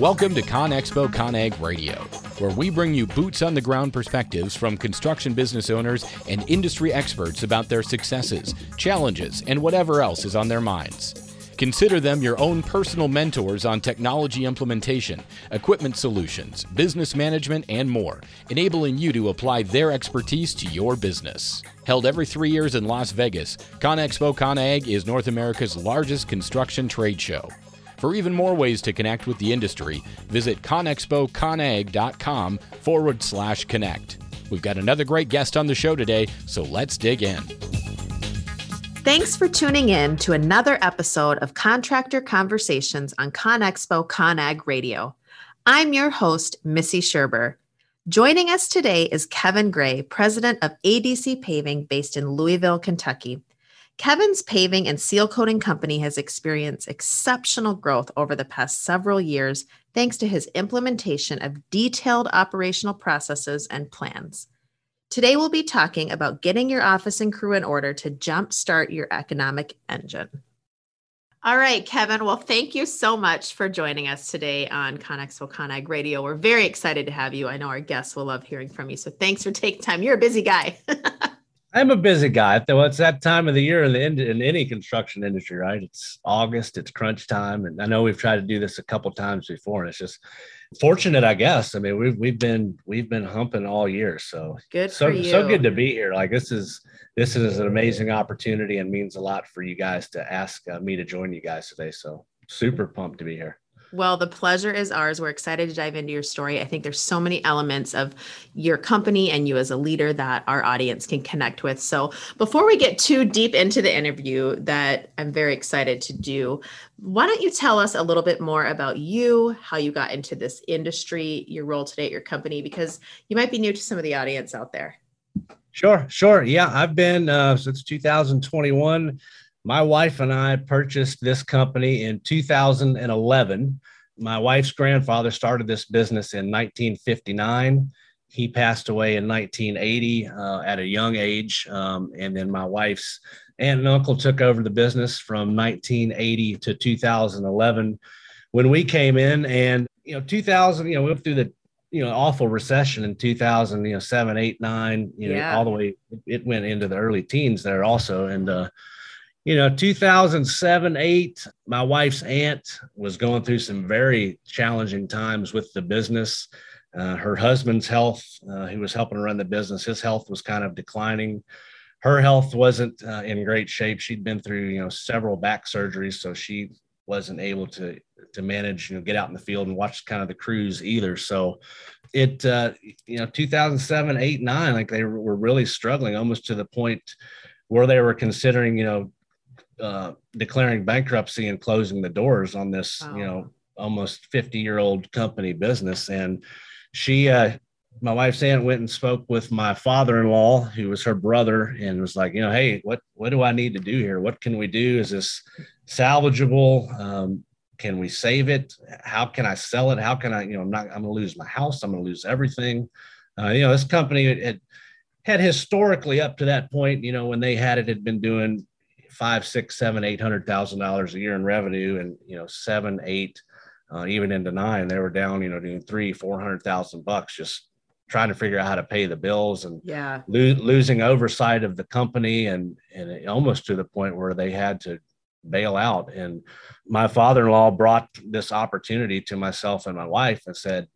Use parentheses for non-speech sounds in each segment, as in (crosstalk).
Welcome to ConExpo ConAg Radio, where we bring you boots on the ground perspectives from construction business owners and industry experts about their successes, challenges, and whatever else is on their minds. Consider them your own personal mentors on technology implementation, equipment solutions, business management, and more, enabling you to apply their expertise to your business. Held every three years in Las Vegas, ConExpo ConAg is North America's largest construction trade show. For even more ways to connect with the industry, visit conexpoconag.com forward slash connect. We've got another great guest on the show today, so let's dig in. Thanks for tuning in to another episode of Contractor Conversations on ConExpo ConAg Radio. I'm your host, Missy Sherburne. Joining us today is Kevin Gray, president of ADC Paving based in Louisville, Kentucky. Kevin's paving and seal coating company has experienced exceptional growth over the past several years thanks to his implementation of detailed operational processes and plans. Today, we'll be talking about getting your office and crew in order to jumpstart your economic engine. All right, Kevin. Well, thank you so much for joining us today on ConExpo ConAg Radio. We're very excited to have you. I know our guests will love hearing from you. So thanks for taking time. You're a busy guy. (laughs) I'm a busy guy. Though it's that time of the year in the in any construction industry, right? It's August, it's crunch time, and I know we've tried to do this a couple times before, and it's just fortunate, I guess. I mean, we've we've been we've been humping all year, so good. So so good to be here. Like this is this is an amazing opportunity and means a lot for you guys to ask uh, me to join you guys today. So super pumped to be here. Well, the pleasure is ours. We're excited to dive into your story. I think there's so many elements of your company and you as a leader that our audience can connect with. So, before we get too deep into the interview that I'm very excited to do, why don't you tell us a little bit more about you, how you got into this industry, your role today at your company, because you might be new to some of the audience out there. Sure, sure. Yeah, I've been uh, since 2021 my wife and I purchased this company in 2011. My wife's grandfather started this business in 1959. He passed away in 1980 uh, at a young age. Um, and then my wife's aunt and uncle took over the business from 1980 to 2011 when we came in. And, you know, 2000, you know, we went through the you know awful recession in 2000 you know seven eight nine you know yeah. all the way it went into the early teens there also and uh you know 2007 8 my wife's aunt was going through some very challenging times with the business. Uh, her husband's health uh, he was helping run the business his health was kind of declining. Her health wasn't uh, in great shape. She'd been through you know several back surgeries so she wasn't able to to manage you know get out in the field and watch kind of the crews either. So it uh, you know 2007 8 9 like they were really struggling almost to the point where they were considering you know uh, declaring bankruptcy and closing the doors on this, you know, almost 50 year old company business. And she, uh, my wife's aunt went and spoke with my father-in-law, who was her brother, and was like, you know, hey, what what do I need to do here? What can we do? Is this salvageable? Um, can we save it? How can I sell it? How can I, you know, I'm not, I'm going to lose my house. I'm going to lose everything. Uh, you know, this company had, had historically up to that point, you know, when they had it, had been doing five, six, seven, eight hundred thousand dollars a year in revenue, and you know, seven, eight, uh, even into nine, they were down, you know, doing three, four hundred thousand bucks just trying to figure out how to pay the bills and yeah, lo- losing oversight of the company, and and almost to the point where they had to bail out. And my father-in-law brought this opportunity to myself and my wife and said,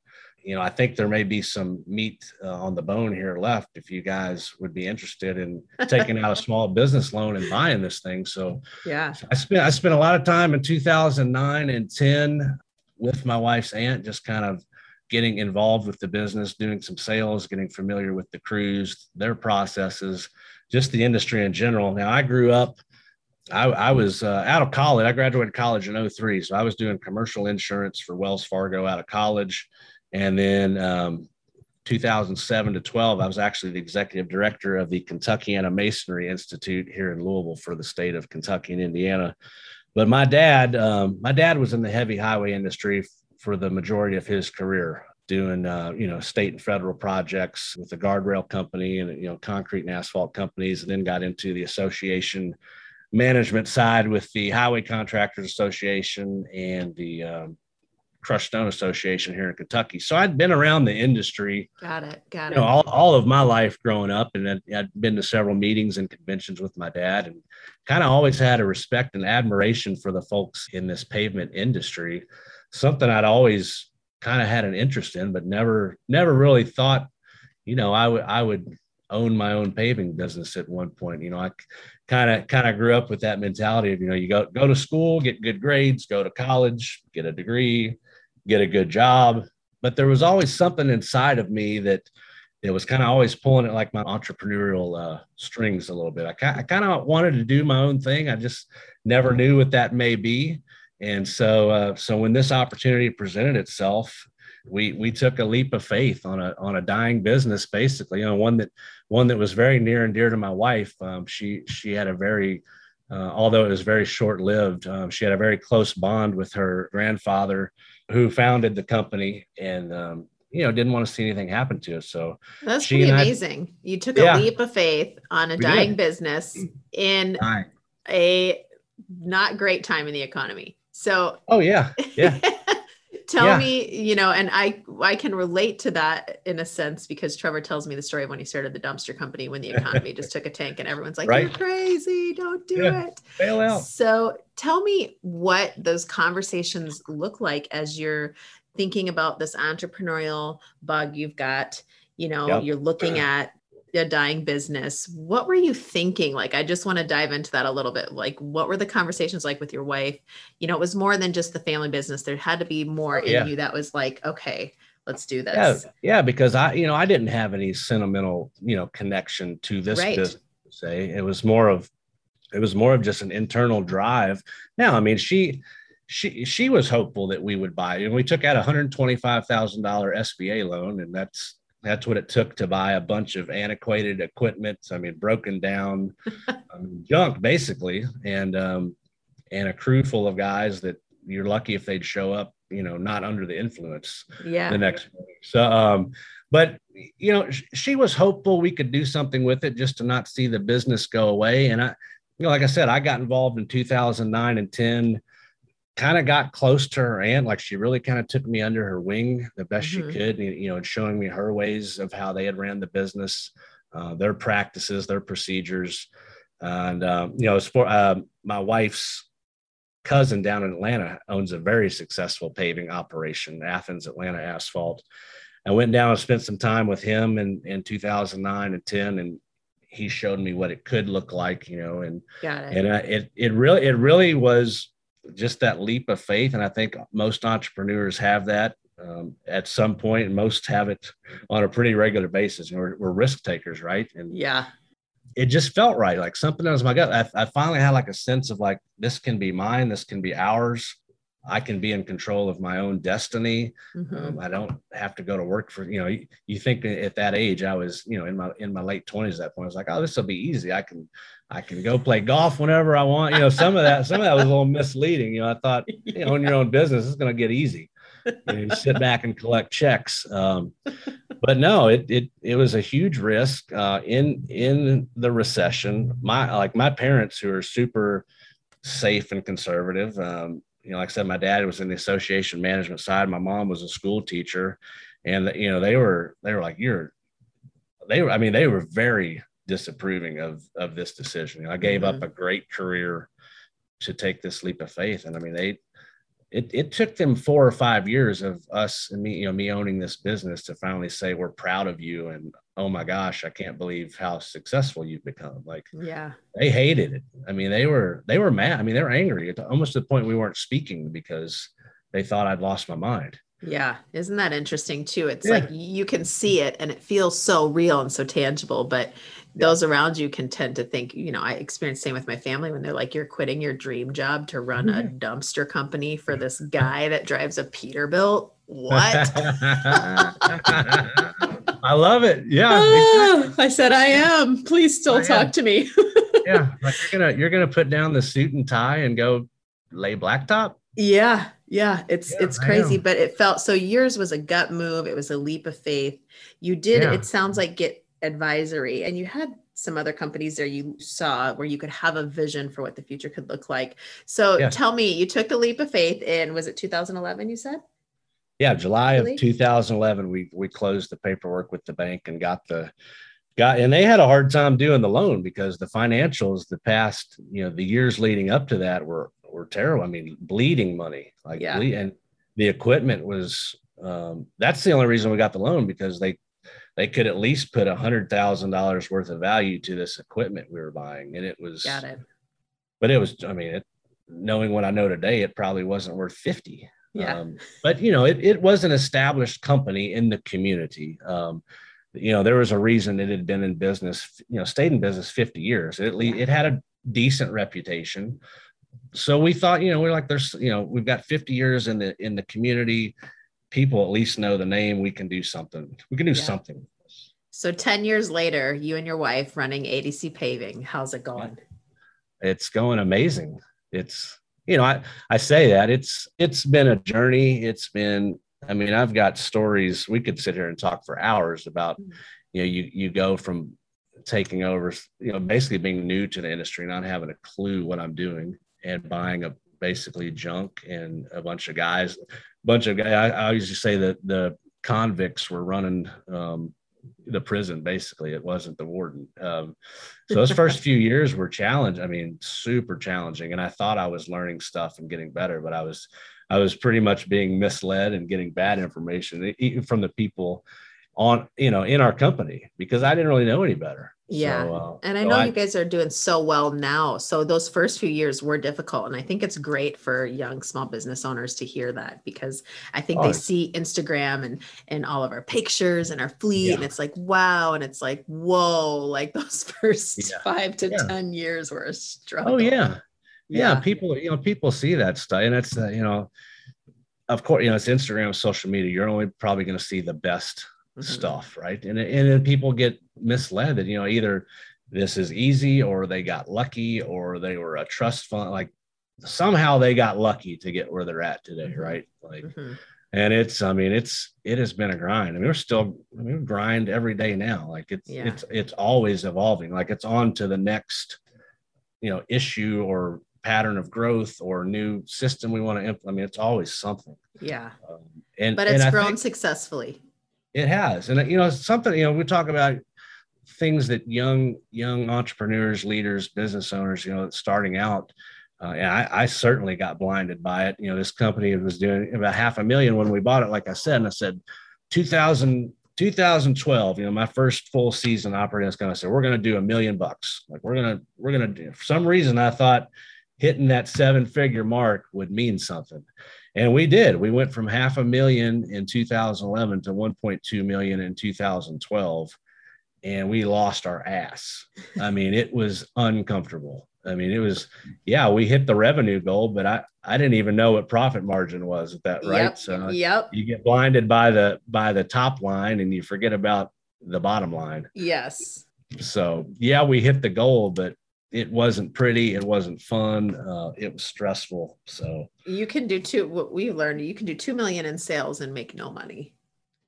you know, I think there may be some meat uh, on the bone here left if you guys would be interested in taking out a (laughs) small business loan and buying this thing. So, yeah, I spent I spent a lot of time in 2009 and 10 with my wife's aunt, just kind of getting involved with the business, doing some sales, getting familiar with the crews, their processes, just the industry in general. Now, I grew up. I, I was uh, out of college. I graduated college in 03. So I was doing commercial insurance for Wells Fargo out of college and then um, 2007 to 12, I was actually the executive director of the Kentuckiana Masonry Institute here in Louisville for the state of Kentucky and Indiana. But my dad, um, my dad was in the heavy highway industry f- for the majority of his career, doing uh, you know state and federal projects with the guardrail company and you know concrete and asphalt companies, and then got into the association management side with the Highway Contractors Association and the um, Crushed Stone Association here in Kentucky. So I'd been around the industry. Got it. Got it. You know, all, all of my life growing up, and I'd, I'd been to several meetings and conventions with my dad, and kind of always had a respect and admiration for the folks in this pavement industry. Something I'd always kind of had an interest in, but never never really thought, you know, I would I would own my own paving business at one point. You know, I kind of kind of grew up with that mentality of you know you go go to school, get good grades, go to college, get a degree, get a good job. But there was always something inside of me that it was kind of always pulling it like my entrepreneurial uh, strings a little bit. I, I kind of wanted to do my own thing. I just never knew what that may be. And so, uh, so when this opportunity presented itself, we we took a leap of faith on a on a dying business, basically, you know, one that one that was very near and dear to my wife. Um, she she had a very uh, although it was very short lived, um, she had a very close bond with her grandfather, who founded the company, and um, you know didn't want to see anything happen to us. So that's pretty amazing. I, you took yeah, a leap of faith on a dying did. business in dying. a not great time in the economy. So oh yeah, yeah. (laughs) tell yeah. me, you know, and I I can relate to that in a sense because Trevor tells me the story of when he started the dumpster company when the economy just took a tank and everyone's like, right? You're crazy, don't do yeah. it. Bail out. So tell me what those conversations look like as you're thinking about this entrepreneurial bug you've got. You know, yep. you're looking (clears throat) at a dying business what were you thinking? Like i just want to dive into that a little bit. Like what were the conversations like with your wife? You know it was more than just the family business. There had to be more oh, in yeah. you that was like okay let's do this. yeah, yeah because i you know i didn't have any sentimental you know connection to this right. business say it was more of it was more of just an internal drive. Now i mean she she she was hopeful that we would buy and we took out a $125000 sba loan and that's that's what it took to buy a bunch of antiquated equipment. I mean, broken down (laughs) junk basically, and um, and a crew full of guys that you're lucky if they'd show up, you know, not under the influence. Yeah. The next morning. So, um, but you know, sh- she was hopeful we could do something with it just to not see the business go away. And I, you know, like I said, I got involved in 2009 and 10 kind of got close to her aunt. Like she really kind of took me under her wing the best mm-hmm. she could, you know, and showing me her ways of how they had ran the business, uh, their practices, their procedures. And, um, you know, for uh, my wife's cousin down in Atlanta owns a very successful paving operation, Athens Atlanta Asphalt. I went down and spent some time with him in, in 2009 and 10, and he showed me what it could look like, you know, and, and uh, it, it really, it really was just that leap of faith. And I think most entrepreneurs have that um, at some point, and most have it on a pretty regular basis. You know, we're, we're risk takers, right? And yeah, it just felt right. Like something that was my gut. I, I finally had like a sense of like, this can be mine. This can be ours. I can be in control of my own destiny. Mm-hmm. Um, I don't have to go to work for, you know, you, you, think at that age, I was, you know, in my, in my late twenties, at that point, I was like, oh, this will be easy. I can, I can go play golf whenever I want. You know, some of that, some of that was a little misleading. You know, I thought, you know, in your own business, it's going to get easy. You, know, you, sit back and collect checks. Um, but no, it, it, it was a huge risk uh, in, in the recession. My, like my parents who are super safe and conservative, um, you know, like I said, my dad was in the association management side. My mom was a school teacher, and you know, they were they were like, "You're," they were. I mean, they were very disapproving of of this decision. You know, I gave mm-hmm. up a great career to take this leap of faith, and I mean, they it, it took them four or five years of us and me, you know, me owning this business to finally say we're proud of you and oh my gosh, I can't believe how successful you've become. Like, yeah, they hated it. I mean, they were they were mad. I mean, they were angry at almost to the point we weren't speaking because they thought I'd lost my mind. Yeah, isn't that interesting too? It's yeah. like you can see it and it feels so real and so tangible, but those around you can tend to think, you know, I experienced same with my family when they're like, you're quitting your dream job to run a dumpster company for this guy that drives a Peterbilt. What? (laughs) I love it. Yeah. Ah, exactly. I said I am. Please still I talk am. to me. (laughs) yeah. Like you're gonna you're gonna put down the suit and tie and go lay blacktop. Yeah. Yeah. It's yeah, it's crazy, but it felt so yours was a gut move. It was a leap of faith. You did, yeah. it sounds like get advisory and you had some other companies there you saw where you could have a vision for what the future could look like so tell me you took the leap of faith in was it 2011 you said Yeah, July really? of 2011, we we closed the paperwork with the bank and got the got and they had a hard time doing the loan because the financials the past you know the years leading up to that were were terrible. I mean, bleeding money like yeah. Ble- and the equipment was um, that's the only reason we got the loan because they they could at least put a hundred thousand dollars worth of value to this equipment we were buying, and it was got it. But it was, I mean, it, knowing what I know today, it probably wasn't worth fifty. Yeah. Um, but you know, it, it was an established company in the community. Um, you know, there was a reason it had been in business, you know, stayed in business 50 years. It, it had a decent reputation. So we thought, you know, we're like, there's, you know, we've got 50 years in the, in the community. People at least know the name. We can do something. We can do yeah. something. So 10 years later, you and your wife running ADC paving. How's it going? It's going amazing. It's, you know, I, I say that it's it's been a journey. It's been, I mean, I've got stories. We could sit here and talk for hours about, mm. you know, you you go from taking over, you know, basically being new to the industry, not having a clue what I'm doing, and buying a basically junk and a bunch of guys, bunch of guys. I, I say that the convicts were running um, the prison basically. It wasn't the warden. Um, so those first few years were challenged i mean super challenging. And i thought i was learning stuff and getting better but i was i was pretty much being misled and getting bad information even from the people on you know in our company because i didn't really know any better yeah. So, uh, and I so know I, you guys are doing so well now. So those first few years were difficult. And I think it's great for young small business owners to hear that because I think oh, they see Instagram and and all of our pictures and our fleet yeah. and it's like wow. And it's like, whoa, like (laughs) those first yeah. five to yeah. 10 years were a struggle. Oh yeah. yeah. People, you know, people see that stuff. And it's uh, you know, of course, you know, it's Instagram, social media. You're only probably going to see the best mm-hmm. stuff, right? And and then people get misled that you know either this is easy or they got lucky or they were a trust fund like somehow they got lucky to get where they're at today, mm-hmm. right? Like. Mm-hmm. And it's, I mean, it's, it has been a grind. I mean, we're still, I mean, we grind every day now. Like it's, yeah. it's, it's always evolving. Like it's on to the next, you know, issue or pattern of growth or new system we want to implement. I mean, it's always something. Yeah. Um, and but it's and grown think, successfully. It has, and you know, something you know, we talk about things that young young entrepreneurs, leaders, business owners, you know, starting out. Uh, and I, I, certainly got blinded by it. You know, this company was doing about half a million when we bought it. Like I said, and I said, 2000, 2012, you know, my first full season operating, was going to say, we're going to do a million bucks. Like we're to, we're to do, for some reason, I thought hitting that seven figure mark would mean something. And we did. We went from half a million in 2011 to 1.2 million in 2012. And we lost our ass. I mean, it was uncomfortable. I mean, it was, yeah, we hit the revenue goal, but I, I didn't even know what profit margin was at that, right? Yep, so yep. you get blinded by the by the top line and you forget about the bottom line. Yes. So yeah, we hit the goal, but it wasn't pretty. It wasn't fun. Uh, it was stressful. So you can do two. What we learned, you can do two million in sales and make no money.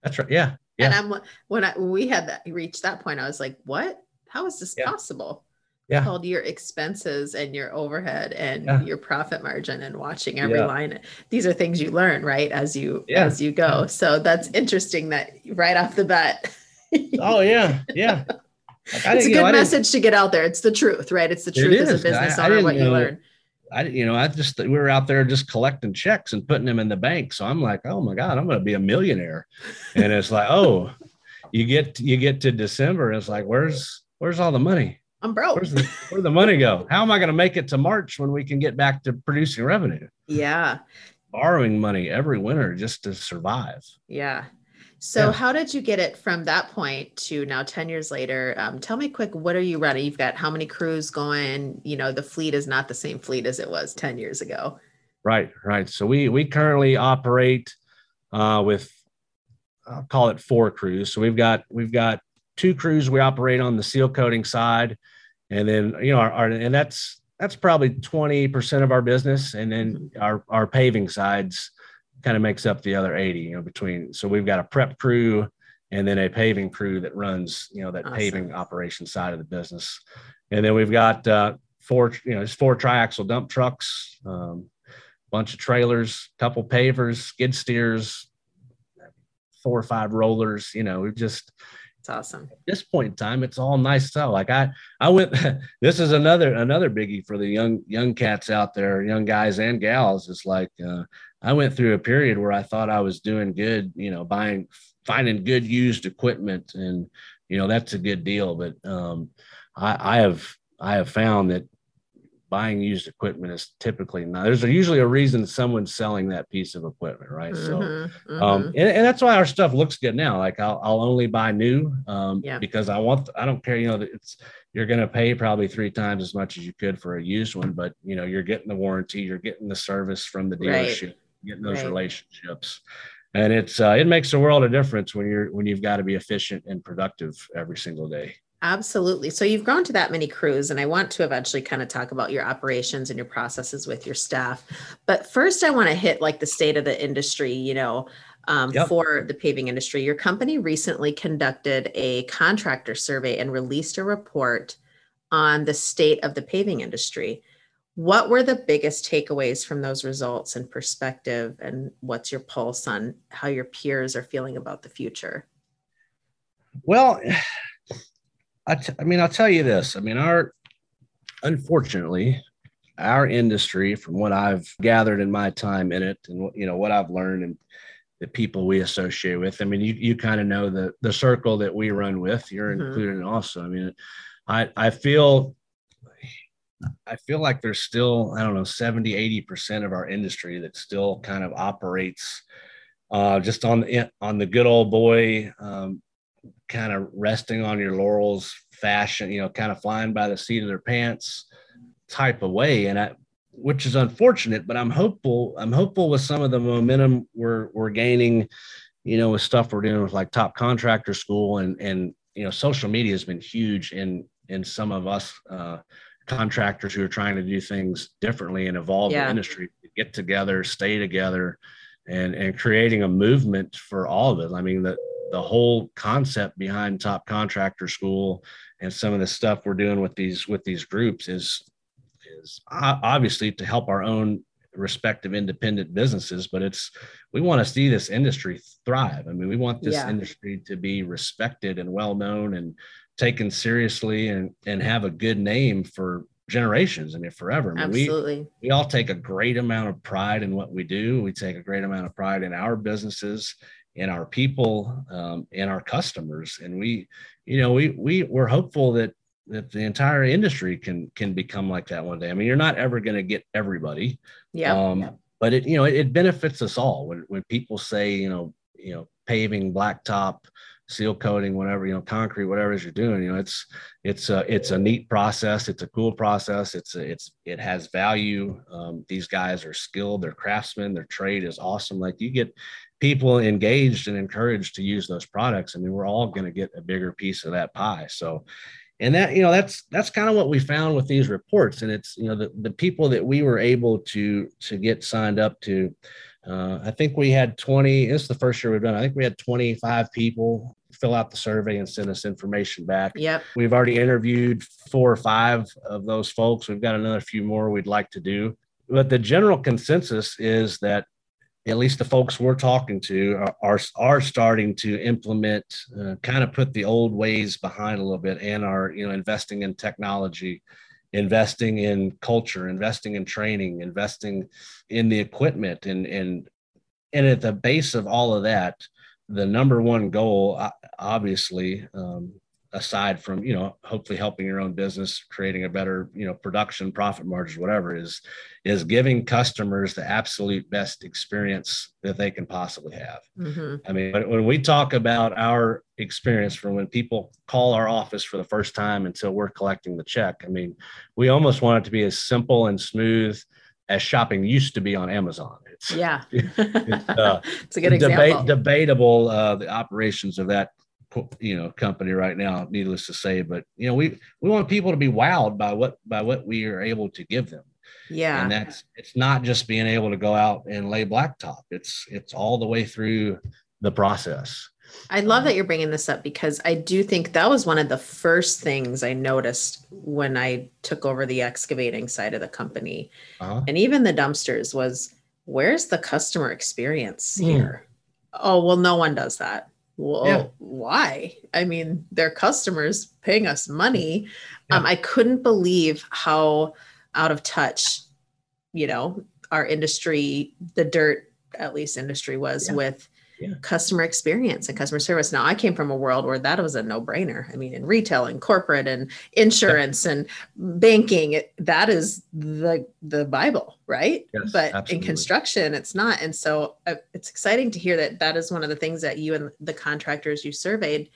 That's right. Yeah. yeah. And I'm when I when we had that reached that point, I was like, what? How is this yeah. possible? Yeah. Called your expenses and your overhead and yeah. your profit margin and watching every line. These are things you learn, right? As you as you go. So that's interesting that right off the bat. oh yeah. Yeah. (laughs) Like, it's a good know, message to get out there. It's the truth, right? It's the truth it as a business I, owner, I what know, you learn. I, you know, I just we were out there just collecting checks and putting them in the bank. So I'm like, oh my god, I'm going to be a millionaire. And it's like, oh, you get you get to December, and it's like, where's where's all the money? I'm broke. Where's the, where'd the money go? How am I going to make it to March when we can get back to producing revenue? Yeah. Borrowing money every winter just to survive. Yeah. So, yeah. how did you get it from that point to now 10 years later? Um, tell me quick, what are you running? You've got how many crews going? You know, the fleet is not the same fleet as it was 10 years ago. Right, right. So, we, we currently operate uh, with, I'll call it four crews. So, we've got, we've got two crews we operate on the seal coating side. And then, you know, our, our and that's, that's probably 20% of our business. And then mm-hmm. our, our paving sides, kind of makes up the other 80, you know, between, so we've got a prep crew and then a paving crew that runs, you know, that awesome. paving operation side of the business. And then we've got uh, four, you know, it's four triaxle dump trucks, um, bunch of trailers, couple pavers, skid steers, four or five rollers. You know, we just it's awesome. At this point in time, it's all nice stuff. Like I, I went. (laughs) this is another another biggie for the young young cats out there, young guys and gals. It's like uh, I went through a period where I thought I was doing good. You know, buying finding good used equipment, and you know that's a good deal. But um, I, I have I have found that buying used equipment is typically not there's usually a reason someone's selling that piece of equipment right mm-hmm, so mm-hmm. um and, and, that's why our stuff looks good now like i'll, I'll only buy new um yeah. because i want i don't care you know it's you're going to pay probably three times as much as you could for a used one but you know you're getting the warranty you're getting the service from the dealership right. getting those right. relationships and it's uh, it makes a world of difference when you're when you've got to be efficient and productive every single day Absolutely. So you've grown to that many crews, and I want to eventually kind of talk about your operations and your processes with your staff. But first, I want to hit like the state of the industry, you know, um, yep. for the paving industry. Your company recently conducted a contractor survey and released a report on the state of the paving industry. What were the biggest takeaways from those results and perspective? And what's your pulse on how your peers are feeling about the future? Well, I, t- I mean, I'll tell you this. I mean, our unfortunately, our industry, from what I've gathered in my time in it, and you know what I've learned, and the people we associate with. I mean, you you kind of know the the circle that we run with. You're mm-hmm. included also. I mean, I I feel I feel like there's still, I don't know, 70, 80% of our industry that still kind of operates uh, just on the, on the good old boy um, kind of resting on your laurels fashion, you know, kind of flying by the seat of their pants type of way. And I, which is unfortunate, but I'm hopeful. I'm hopeful with some of the momentum we're we're gaining, you know, with stuff we're doing with like top contractor school and and you know, social media has been huge in in some of us uh, contractors who are trying to do things differently and evolve yeah. the industry, get together, stay together, and and creating a movement for all of it. I mean, the the whole concept behind top contractor school and some of the stuff we're doing with these with these groups is is obviously to help our own respective independent businesses but it's we want to see this industry thrive. I mean we want this yeah. industry to be respected and well known and taken seriously and and have a good name for generations. I mean forever. I mean, absolutely. we, we all take a great amount of pride in what we do. We take a great amount of pride in our businesses in our people um, and our customers. And we you know we we we're hopeful that that the entire industry can can become like that one day. I mean you're not ever going to get everybody. Yeah, um, yeah, but it you know it, it, benefits us all when when people say you know you know paving blacktop seal coating whatever you know concrete whatever it is you're doing you know it's it's a it's a neat process. It's a cool process. It's a, it's it has value. Um, these guys are skilled. They're craftsmen their trade is awesome. Like you get people engaged and encouraged to use those products, I mean, we're all going to get a bigger piece of that pie. So, and that you know that's that's kind of what we found with these reports and it's you know the, the people that we were able to to get signed up to uh, i think we had 20 this is the first year we've done i think we had 25 people fill out the survey and send us information back. Yep. We've already interviewed four or five of those folks we've got another few more we'd like to do. But the general consensus is that at least the folks we're talking to are are, are starting to implement uh, kind of put the old ways behind a little bit and are you know investing in technology investing in culture investing in training investing in the equipment. And and and at the base of all of that the number one goal obviously um, aside from you know hopefully helping your own business creating a better you know production profit margins whatever is is giving customers the absolute best experience that they can possibly have. Mm-hmm. i mean when we talk about our experience from when people call our office for the first time until we're collecting the check i mean we almost want it to be as simple and smooth as shopping used to be on amazon. It's yeah. (laughs) it's, uh, (laughs) it's a good debate, example. debatable uh, the operations of that you know company right now needless to say but you know we we want people to be wowed by what by what we are able to give them yeah and that's it's not just being able to go out and lay blacktop it's it's all the way through the process I love that you're bringing this up because I do think that was one of the first things I noticed when I took over the excavating side of the company. Uh-huh. And even the dumpsters was where's the customer experience hmm. here? oh well no one does that well yeah. why i mean they're customers paying us money yeah. um, i couldn't believe how out of touch you know our industry the dirt at least industry was yeah. with yeah. customer experience and customer service. Now, I came from a world where that was a no brainer. I mean, in retail and corporate and insurance yeah. and banking, it, that is the the Bible, right? Yes, but absolutely. in construction, it's not. And so uh, it's exciting to hear that that is one of the things that you and the contractors you surveyed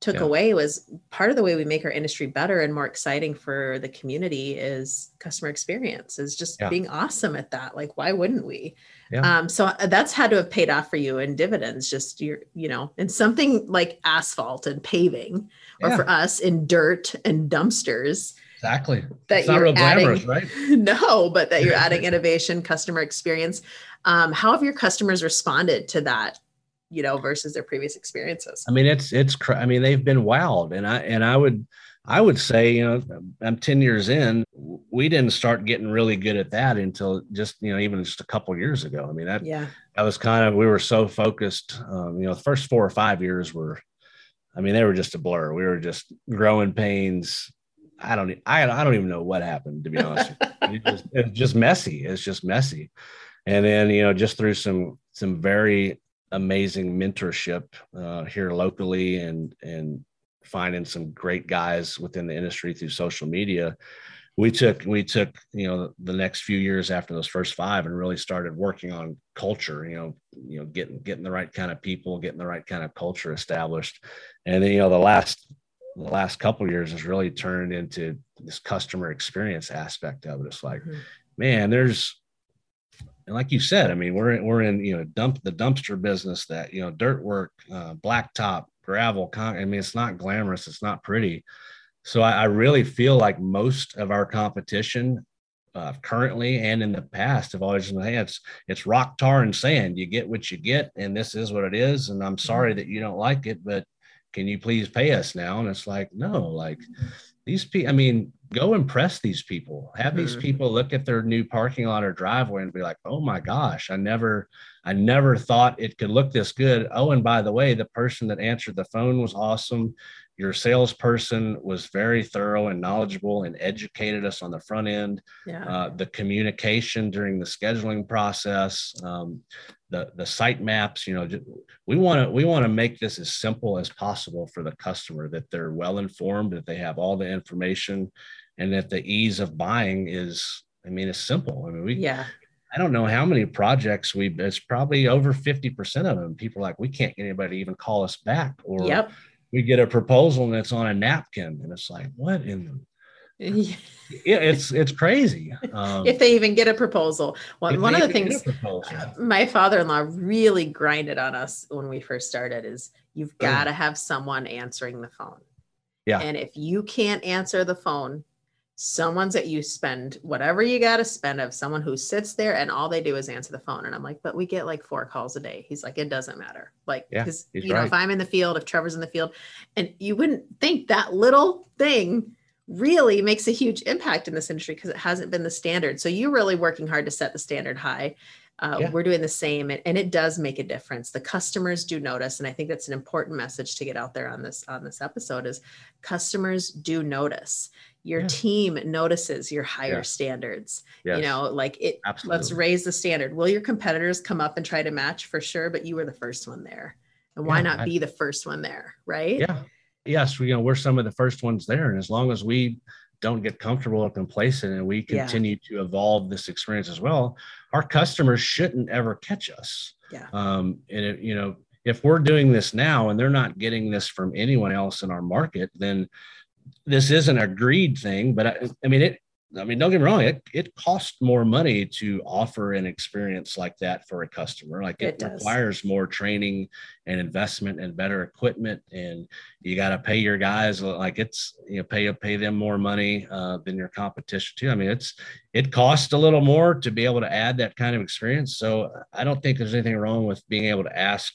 took yeah. away was part of the way we make our industry better and more exciting for the community is customer experience is just yeah. being awesome at that. Like why wouldn't we? Yeah. um so uh, that's had to have paid off for you in dividends just your you know in something like asphalt and paving or for us in dirt and dumpsters. Exactly. That it's you're adding glamorous, right? (laughs) No but that you're (laughs) adding innovation customer experience. Um, how have your customers responded to that you know, versus their previous experiences. I mean, it's it's I mean, they've been wowed, and I and I would I would say, you know, I'm 10 years in. We didn't start getting really good at that until just, you know, even just a couple years ago. I mean, that yeah, that was kind of we were so focused. Um, you know, the first four or five years were, I mean, they were just a blur. We were just growing pains. I don't, I, I don't even know what happened to be honest. it just, it's just messy. It's just messy. And then, you know, just through some some very amazing mentorship uh, here locally and and finding some great guys within the industry through social media. We took we took you know the next few years after those first five and really started working on culture you know you know getting getting the right kind of people getting the right kind of culture established. And then you know the last the last couple years has really turned into this customer experience aspect of it. It's like mm-hmm. man there's and like you said, I mean, we're in, we're in you know dump the dumpster business that you know dirt work, uh, blacktop, gravel. Con- I mean, it's not glamorous, it's not pretty. So I, I really feel like most of our competition uh, currently and in the past have always been, hey, it's it's rock tar and sand. You get what you get, and this is what it is. And I'm sorry mm-hmm. that you don't like it, but can you please pay us now? And it's like, no, like these people. I mean, go impress these people have these mm-hmm. people look at their new parking lot or driveway and be like oh my gosh i never i never thought it could look this good oh and by the way the person that answered the phone was awesome your salesperson was very thorough and knowledgeable and educated us on the front end yeah. Uh, the communication during the scheduling process um, the the site maps you know we want to we want to make this as simple as possible for the customer that they're well informed that they have all the information and that the ease of buying is i mean it's simple. I mean we yeah. I don't know how many projects we it's probably over 50% of them. People are like we can't get anybody to even call us back or yep. we get a proposal and it's on a napkin and it's like what in the (laughs) yeah, it's it's crazy. Um, if they even get a proposal, well, one of the things uh, my father-in-law really grinded on us when we first started is you've got to have someone answering the phone. Yeah, and if you can't answer the phone, someone's that you spend whatever you got to spend of someone who sits there and all they do is answer the phone. And i'm like but we get like four calls a day. He's like it doesn't matter. Like because yeah, you know if i'm in the field if trevor's in the field and you wouldn't think that little thing really makes a huge impact in this industry because it hasn't been the standard. So you're really working hard to set the standard high. Uh, yeah. we're doing the same and, and, it does make a difference. The customers do notice and i think that's an important message to get out there on this on this episode is customers do notice your yeah. team notices your higher yeah. standards yes. you know like it Absolutely. let's raise the standard will your competitors come up and try to match for sure but you were the first one there and why not I, be the first one there right yeah yes we, you know we're some of the first ones there and as long as we don't get comfortable or complacent and we continue yeah. to evolve this experience as well our customers shouldn't ever catch us yeah um and it, you know if we're doing this now and they're not getting this from anyone else in our market then this isn't a greed thing, but I, I mean, it, I mean, don't get me wrong, it, it costs more money to offer an experience like that for a customer. Like it, it requires more training and investment and better equipment. And you got to pay your guys like it's, you know, pay, pay them more money uh, than your competition too. I mean, it's, it costs a little more to be able to add that kind of experience. So I don't think there's anything wrong with being able to ask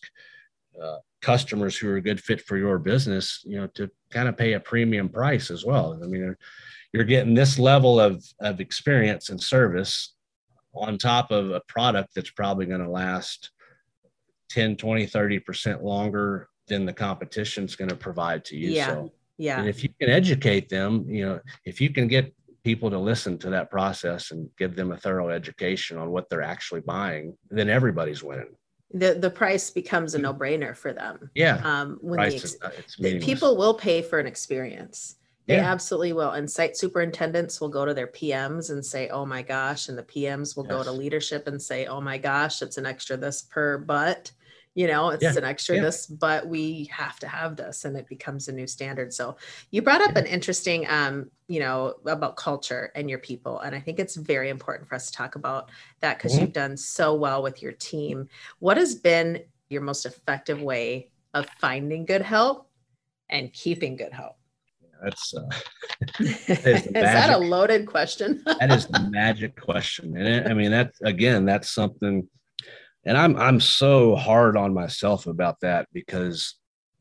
uh, customers who are a good fit for your business, you know, to kind of pay a premium price as well. I mean, you're getting this level of, of experience and service on top of a product that's probably going to last 10, 20, 30% longer than the competition's going to provide to you. Yeah. So, Yeah. and if you can educate them, you know, if you can get people to listen to that process and give them a thorough education on what they're actually buying, then everybody's winning. The the price becomes a no-brainer for them. Yeah. Um when Price the, ex- uh, it's the people will pay for an experience. They Yeah. absolutely will. And site superintendents will go to their PMs and say, oh my gosh. And the PMs will go to leadership and say, oh my gosh, it's an extra this per butt. You know, it's Yeah. an extra Yeah. this, but we have to have this and it becomes a new standard. So you brought up an interesting um, you know, about culture and your people. And I think it's very important for us to talk about that because Mhm. you've done so well with your team. What has been your most effective way of finding good help and keeping good help? That's uh, (laughs) Is the that a loaded question? that is the magic question and i mean that's again that's something and i'm i'm so hard on myself about that because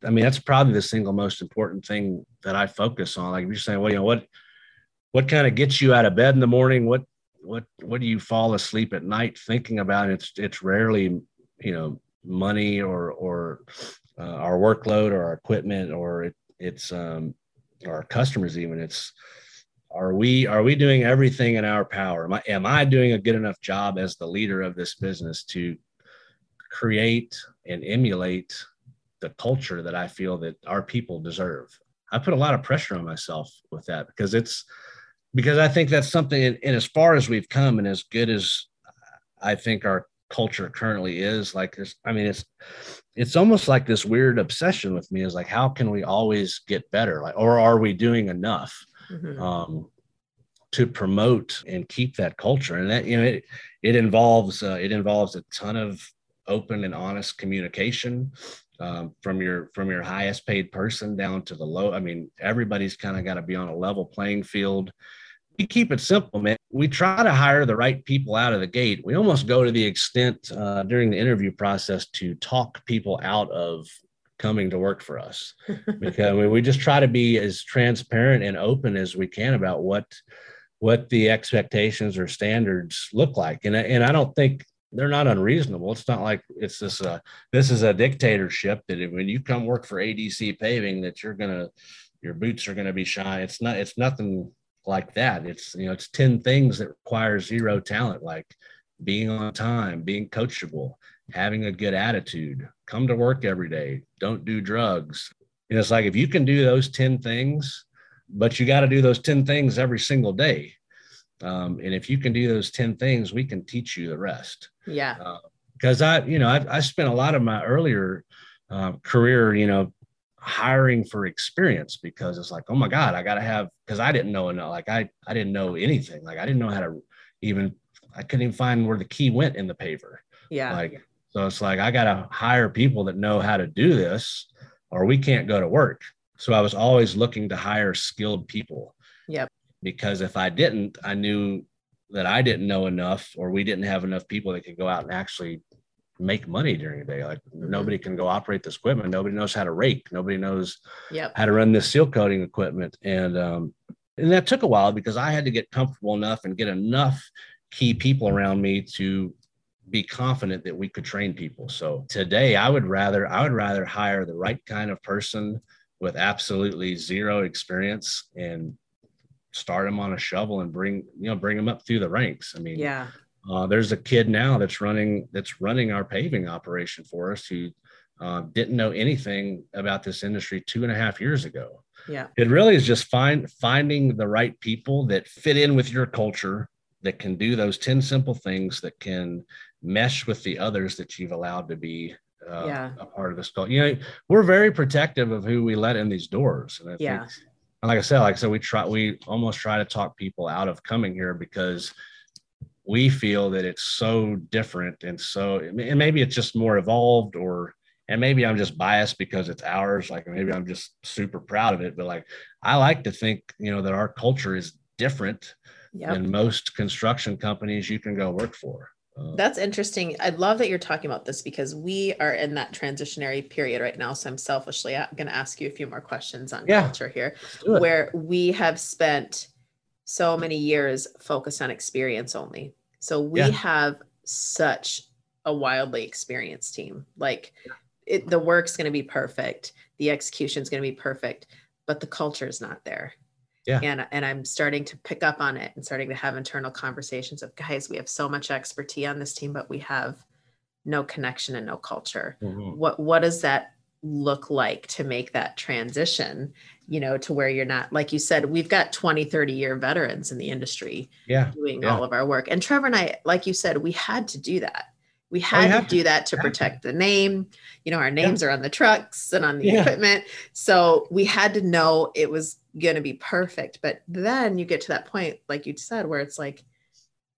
i mean that's probably the single most important thing that i focus on. Like if you're saying well you know what what kind of gets you out of bed in the morning? What what what do you fall asleep at night thinking about? It's it's rarely you know money or or uh, our workload or our equipment or it, it's um our customers even. It's are we are we doing everything in our power? Am I, am I doing a good enough job as the leader of this business to create and emulate the culture that i feel that our people deserve i put a lot of pressure on myself with that because it's because i think that's something and, and as far as we've come and as good as i think our culture currently is like this i mean it's it's almost like this weird obsession with me is like how can we always get better like or are we doing enough Mhm. um, to promote and keep that culture. And that you know it it involves uh, it involves a ton of open and honest communication um, from your from your highest paid person down to the low. I mean, everybody's kind of got to be on a level playing field. We keep it simple, man. We try to hire the right people out of the gate. We almost go to the extent uh, during the interview process to talk people out of coming to work for us (laughs) because I mean, we just try to be as transparent and open as we can about what what the expectations or standards look like and, I- and i don't think they're not unreasonable. It's not like it's this uh this is a dictatorship that when you come work for adc paving that you're gonna your boots are gonna be shy. It's not it's nothing like that. It's you know it's 10 things that require zero talent like being on time being coachable having a good attitude come to work every day don't do drugs. And it's like if you can do those 10 things, but you got to do those 10 things every single day. Um, and if you can do those 10 things, we can teach you the rest. yeah. Because I, you know, I, I spent a lot of my earlier uh, career, you know, hiring for experience because it's like, oh my God, I got to have, because I didn't know enough. Like I, I didn't know anything. Like I didn't know how to even, I couldn't even find where the key went in the paver. Yeah. Like, so it's like I got to hire people that know how to do this, or we can't go to work. So I was always looking to hire skilled people. Yep. Because if I didn't, I knew that I didn't know enough, or we didn't have enough people that could go out and actually make money during the day. Like Mhm. nobody can go operate this equipment. Nobody knows how to rake. Nobody knows Yep. how to run this seal coating equipment. And um, and that took a while because I had to get comfortable enough and get enough key people around me to be confident that we could train people. So today I would rather I would rather hire the right kind of person with absolutely zero experience and start them on a shovel and bring you know bring them up through the ranks. I mean, Yeah. uh, there's a kid now that's running that's running our paving operation for us who uh, didn't know anything about this industry two and a half years ago. Yeah. It really is just find finding the right people that fit in with your culture that can do those 10 simple things that can mesh with the others that you've allowed to be uh, Yeah. a part of this culture. You know, we're very protective of who we let in these doors. And I Yeah. think, and like I said, like I said, we try, we almost try to talk people out of coming here because we feel that it's so different and so, and maybe it's just more evolved or, and maybe I'm just biased because it's ours. Like maybe I'm just super proud of it, but like I like to think, you know, that our culture is different Yep. than most construction companies you can go work for. Uh, That's interesting. I love that you're talking about this because we are in that transitionary period right now. So I'm selfishly going to ask you a few more questions on Yeah. culture here, let's do it. where we have spent so many years focused on experience only. So we Yeah. have such a wildly experienced team. Like it, the work's going to be perfect, the execution's going to be perfect, but the culture is not there. Yeah. And and I'm starting to pick up on it and starting to have internal conversations of guys, we have so much expertise on this team, but we have no connection and no culture. Mhm. What what does that look like to make that transition, you know, to where you're not like you said, we've got 20, 30 year veterans in the industry Yeah. doing Yeah. all of our work. And Trevor and I, like you said, we had to do that. We Oh, had to to. do that to protect the name. You know, our names are on the trucks and on the Yeah. equipment. So we had to know it was going to be perfect. But then you get to that point, like you said, where it's like,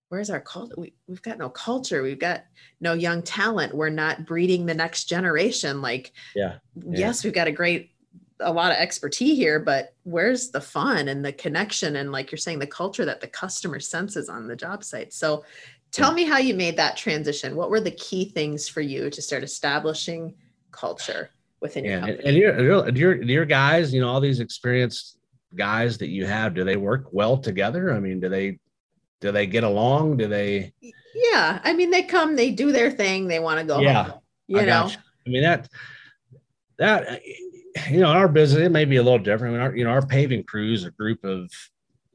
where's our culture? We, we've got no culture. We've got no young talent. We're not breeding the next generation. Like, Yeah. yes, we've got a great, a lot of expertise here, but where's the fun and the connection and like you're saying, the culture that the customer senses on the job site? So tell me how you made that transition. What were the key things for you to start establishing culture within your Yeah. Company? and your, your, your, guys, you know, all these experienced guys that you have, do they work well together? I mean, do they, do they get along? Do they, yeah. I mean, they come, they do their thing, they want to go Yeah, home. You I know, you. I mean that that you know, in our business it may be a little different. I mean, our you know, our paving crews, a group of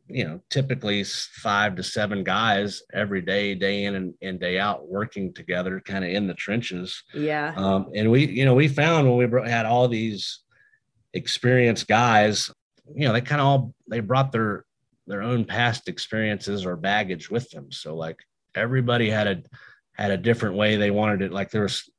you know typically five to seven guys every day, day in and, and day out, working together, kind of in the trenches. yeah. Um, and we you know we found when we had all these experienced guys, you know, they kind of all they brought their their own past experiences or baggage with them. So like everybody had a had a different way they wanted it. Like there was,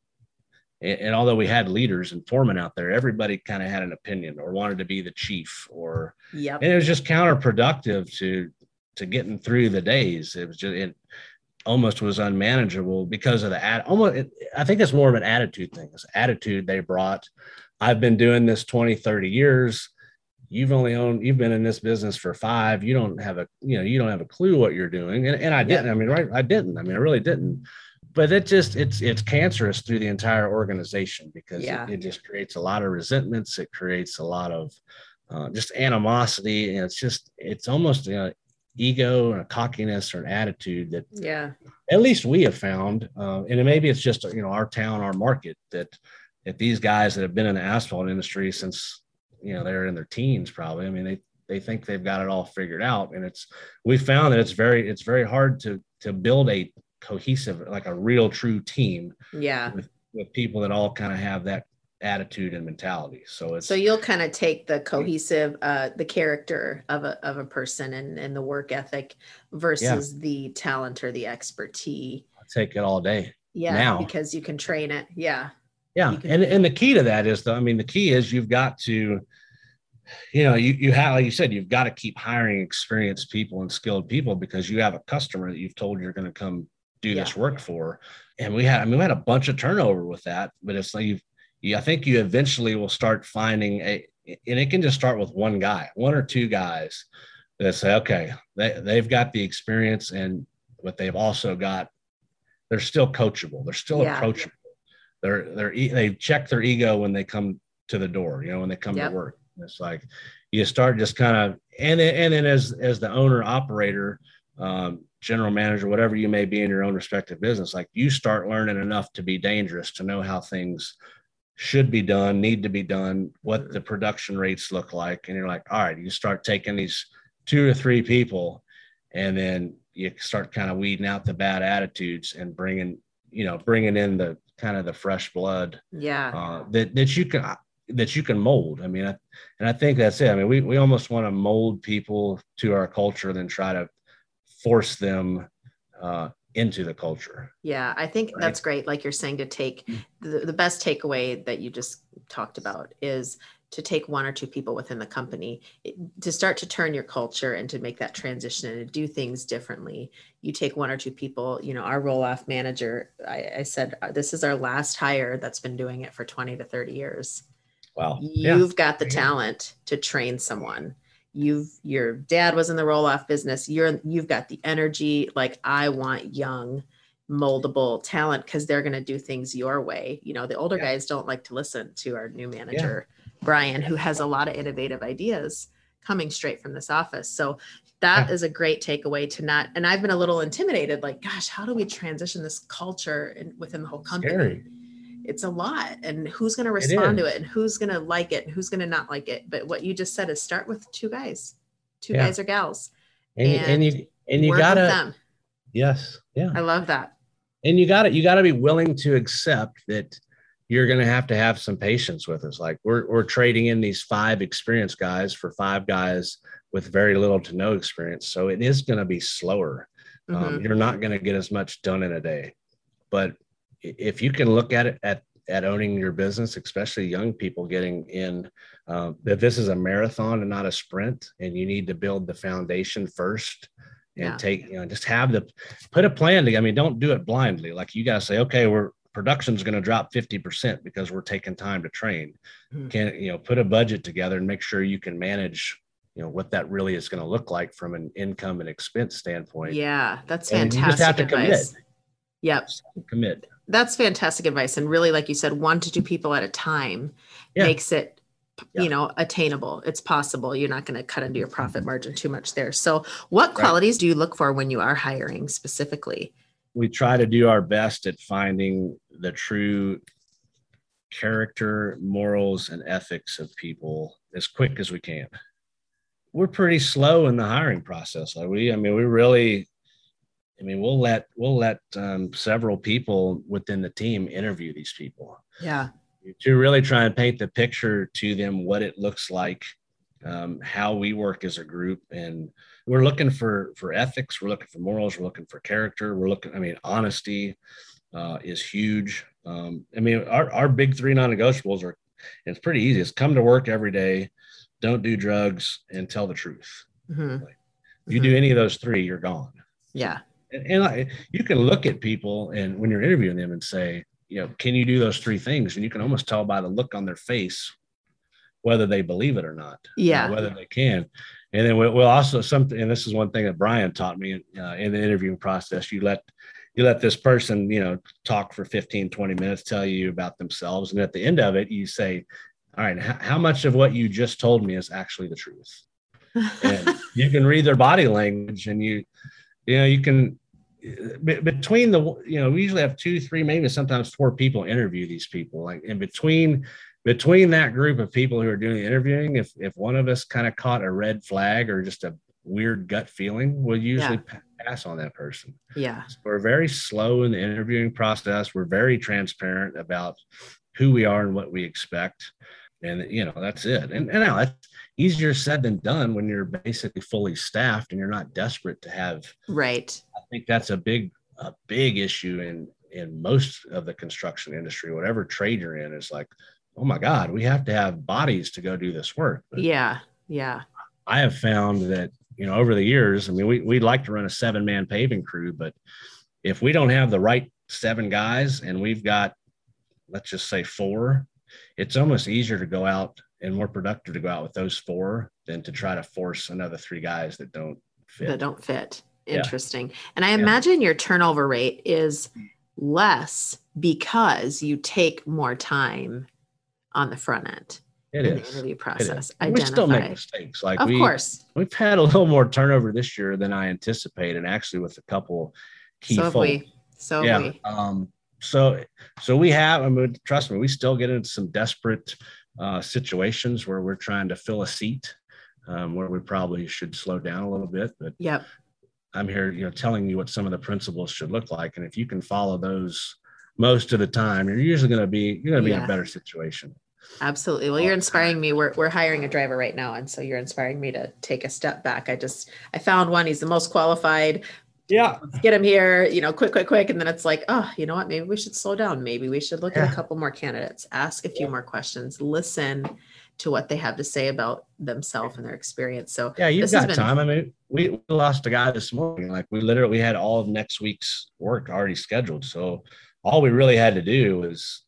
and, and although we had leaders and foremen out there, everybody kind of had an opinion or wanted to be the chief, or yeah. and it was just counterproductive to to getting through the days. It was just it almost was unmanageable because of the ad. Almost, it, I think it's more of an attitude thing. It's attitude they brought. I've been doing this 20, 30 years. You've only owned, you've been in this business for five. You don't have a, you know, you don't have a clue what you're doing. And, and I didn't. I mean, right. I didn't. I mean, I really didn't. But it just, it's, it's cancerous through the entire organization because it- Yeah. it, just creates a lot of resentments. It creates a lot of uh, just animosity. And it's just, it's almost, you know, ego and a cockiness or an attitude that Yeah. at least we have found, uh, and maybe it's just you know our town, our market that that these guys that have been in the asphalt industry since you know they're in their teens, probably. I mean, they they think they've got it all figured out, and it's we found that it's very it's very hard to to build a cohesive like a real true team Yeah. with people that all kind of have that attitude and mentality. So it's So you'll kind of take the cohesive, uh, the character of a of a person and and the work ethic versus the talent or the expertise. take it all day. Yeah, Now. because you can train it. Yeah. Yeah, can- and and the key to that is, though, I mean, the key is you've got to, you know, you you have, like you said, you've got to keep hiring experienced people and skilled people because you have a customer that you've told you're going to come do this work for. And we had, I mean, we had a bunch of turnover with that, but it's like you, I think you eventually will start finding a, and it can just start with one guy, one or two guys that say, okay, they they've got the experience and but they've also got, they're still coachable, they're still Yeah. approachable they're they're they check their ego when they come to the door you know when they come Yep. to work it's like you start just kind of and then, and then as as the owner operator um, general manager whatever you may be in your own respective business like you start learning enough to be dangerous to know how things should be done need to be done what the production rates look like and you're like all right you start taking these two or three people and then you start kind of weeding out the bad attitudes and bringing you know bringing in the kind of the fresh blood Yeah. uh, that that you can that you can mold. I mean, I, and I think that's it. I mean, we we almost want to mold people to our culture than try to force them uh, into the culture. Yeah, I think Right. that's great. Like you're saying, to take Mm. the, the best takeaway that you just talked about is to take one or two people within the company to start to turn your culture and to make that transition and to do things differently. You take one or two people, you know, our roll off manager, I, I said, "Uh, this is our last hire that's been doing it for 20 to 30 years. Wow. Yeah. You've got the Yeah. talent to train someone. You've your dad was in the roll off business. You're you've got the energy. Like I want young, moldable talent because they're going to do things your way. You know, the older Yeah. guys don't like to listen to our new manager, Brian, who has a lot of innovative ideas coming straight from this office. So that Yeah. is a great takeaway to not. And I've been a little intimidated, like, gosh, how do we transition this culture in, within the whole company? Scary. It's a lot, and who's going to respond to it, and who's going to like it, and who's going to not like it. But what you just said is start with two guys, two Yeah. guys or gals. And, you- and you and you gotta them. yes yeah I love that. and you gotta you gotta be willing to accept that you're gonna have to have some patience with us. Like we're we're trading in these five experienced guys for five guys with very little to no experience, so it is gonna be slower. Um, Mhm. you're not going to get as much done in a day. But if you can look at it at, at owning your business, especially young people getting in, um, that this is a marathon and not a sprint, and you need to build the foundation first and Yeah. take, you know, just have the put a plan together. I mean, don't do it blindly. Like you got to say, okay, we're production's going to drop 50% because we're taking time to train. Mhm. Can, you know, put a budget together and make sure you can manage, you know, what that really is going to look like from an income and expense standpoint. Yeah, that's And you fantastic just have to advice. commit. Yep. Commit. That's fantastic advice. And really, like you said, one to two people at a time Yeah. makes it, Yeah. you know, attainable. It's possible. You're not going to cut into your profit mm-hmm. margin too much there. So, what Right. qualities do you look for when you are hiring specifically? we try to do our best at finding the true character, morals, and ethics of people as quick as we can. We're pretty slow in the hiring process. Like we, I mean, we really, I mean, we'll let we'll let um, several people within the team interview these people Yeah. to really try and paint the picture to them what it looks like, um, how we work as a group, and we're looking for for ethics, we're looking for morals, we're looking for character, we're looking. I mean, honesty uh, is huge. Um, I mean, our our big three non-negotiables are. It's pretty easy. It's come to work every day, don't do drugs, and tell the truth. Mhm. If you do any of those three, you're gone Yeah. And, and I, you can look at people and when you're interviewing them and say, you know, can you do those three things? And you can almost tell by the look on their face whether they believe it or not. Yeah. whether they can. And then we'll, we'll also something, and this is one thing that Brian taught me uh, in the interviewing process. You let you let this person, you know, talk for 15, 20 minutes, tell you about themselves. And at the end of it, you say, all right, how much of what you just told me is actually the truth? (laughs) and you can read their body language and you you know you can be- between the you know we usually have two three maybe sometimes four people interview these people. Like in between between that group of people who are doing the interviewing if if one of us kind of caught a red flag or just a weird gut feeling we'll usually pa- pass on that person. Yeah. we're very slow in the interviewing process. We're very transparent about who we are and what we expect and you know that's it and, and now that's easier said than done when you're basically fully staffed and you're not desperate to have Right. i think that's a big a big issue in in most of the construction industry whatever trade you're in is like oh my god we have to have bodies to go do this work But Yeah. Yeah. I have found that, you know, over the years, I mean, we, we'd like to run a seven man paving crew, but if we don't have the right seven guys and we've got, let's just say four, it's almost easier to go out and more productive to go out with those four than to try to force another three guys that don't fit. That don't fit. Yeah. Interesting. And I Yeah. imagine your turnover rate is less because you take more time on the front end It in the interview process. is. We still make mistakes. Like Of we, course. we've had a little more turnover this year than I anticipated, actually with a couple key So have folks. we. So have yeah. we. Um, so, so we have, I mean, trust me, we still get into some desperate uh, situations where we're trying to fill a seat, um, where we probably should slow down a little bit. But Yep. I'm here, you know, telling you what some of the principles should look like, and if you can follow those most of the time, you're usually going to be you're going to be in a better situation. Absolutely. Well, you're inspiring me. We're, we're hiring a driver right now. And so you're inspiring me to take a step back. I just, I found one. He's the most qualified. Yeah, get them here, you know, quick, quick, quick. And then it's like, oh, you know what? Maybe we should slow down. Maybe we should look at a couple more candidates, ask a few more questions, listen to what they have to say about themselves and their experience. So yeah, you've got been- time. I mean, we, we lost a guy this morning. Like we literally had all of next week's work already scheduled. So all we really had to do was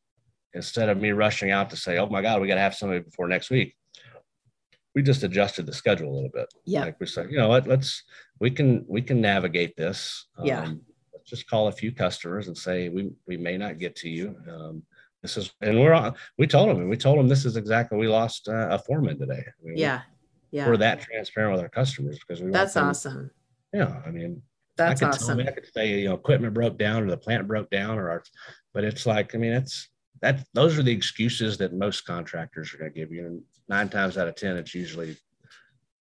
instead of me rushing out to say, "Oh my God, we got to have somebody before next week," we just adjusted the schedule a little bit. yeah, Like we said, you know what? Let's we can we can navigate this. Yeah. Um, let's just call a few customers and say we we may not get to you. Um, this is and we're on. We told them. We told them this is exactly. We lost uh, a foreman today. I mean, yeah, Yeah. we're that transparent with our customers because we That's them- awesome. Yeah, I mean, That's I could awesome. Tell, I could say, you know, equipment broke down or the plant broke down or our, but it's like, I mean, it's that those are the excuses that most contractors are going to give you. And nine times out of 10, it's usually,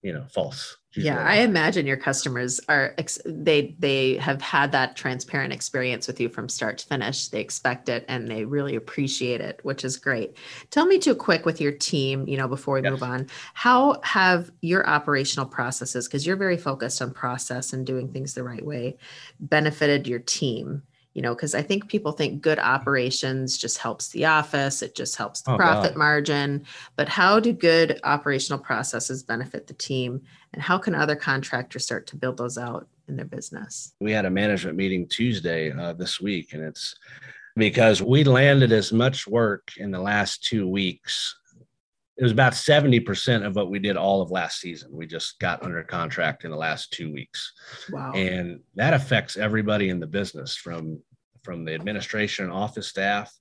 you know, false. Yeah, I imagine your customers are ex- they they have had that transparent experience with you from start to finish. They expect it and they really appreciate it, which is great. Tell me too quick with your team, you know, before we Yes. move on. How have your operational processes because you're very focused on process and doing things the right way benefited your team? You know, because I think people think good operations just helps the office, it just helps the Oh, profit God. margin. But how do good operational processes benefit the team? And how can other contractors start to build those out in their business? we had a management meeting Tuesday uh, this week, and it's because we landed as much work in the last two weeks. It was about 70% of what we did all of last season. We just got under contract in the last two weeks. Wow. And that affects everybody in the business from from the administration office staff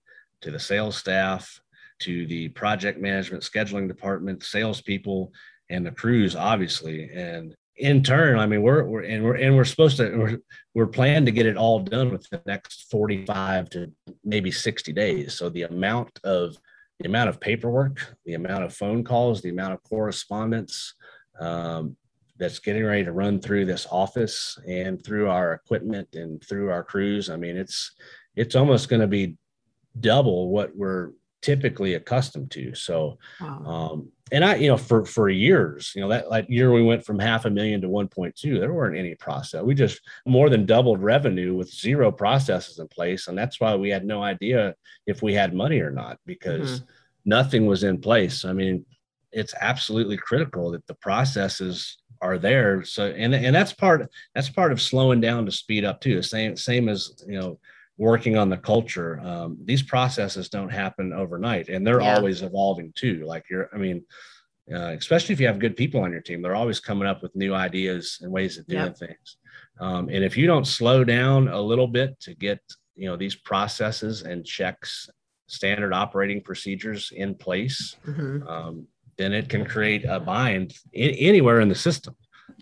to the sales staff to the project management scheduling department, salespeople, and the crews, obviously. And in turn, I mean, we're, we're and we're and we're supposed to we're, we're planning to get it all done within the next 45 to maybe 60 days. So the amount of the amount of paperwork, the amount of phone calls, the amount of correspondence um, that's getting ready to run through this office and through our equipment and through our crews. I mean, it's it's almost going to be double what we're typically accustomed to. So wow. um, and I, you know, for for years, you know, that like year we went from half a million to 1.2. There weren't any process. We just more than doubled revenue with zero processes in place, and that's why we had no idea if we had money or not because mm-hmm. nothing was in place. I mean, it's absolutely critical that the processes are there. So, and and that's part that's part of slowing down to speed up too. Same same as you know working on the culture. Um, these processes don't happen overnight, and they're Yeah. always evolving too. Like you're, I mean, uh, especially if you have good people on your team, they're always coming up with new ideas and ways of doing Yep. things. Um, and if you don't slow down a little bit to get you know these processes and checks, standard operating procedures in place, Mhm. um, then it can create a bind in, anywhere in the system.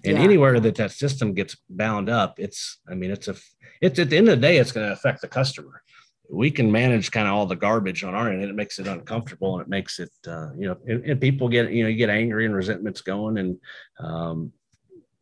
And Yeah. anywhere that that system gets bound up, it's, I mean, it's a, it's at the end of the day, it's going to affect the customer. We can manage kind of all the garbage on our end, and it makes it uncomfortable, and it makes it, uh, you know, and, and people get, you know, you get angry and resentments going, and um,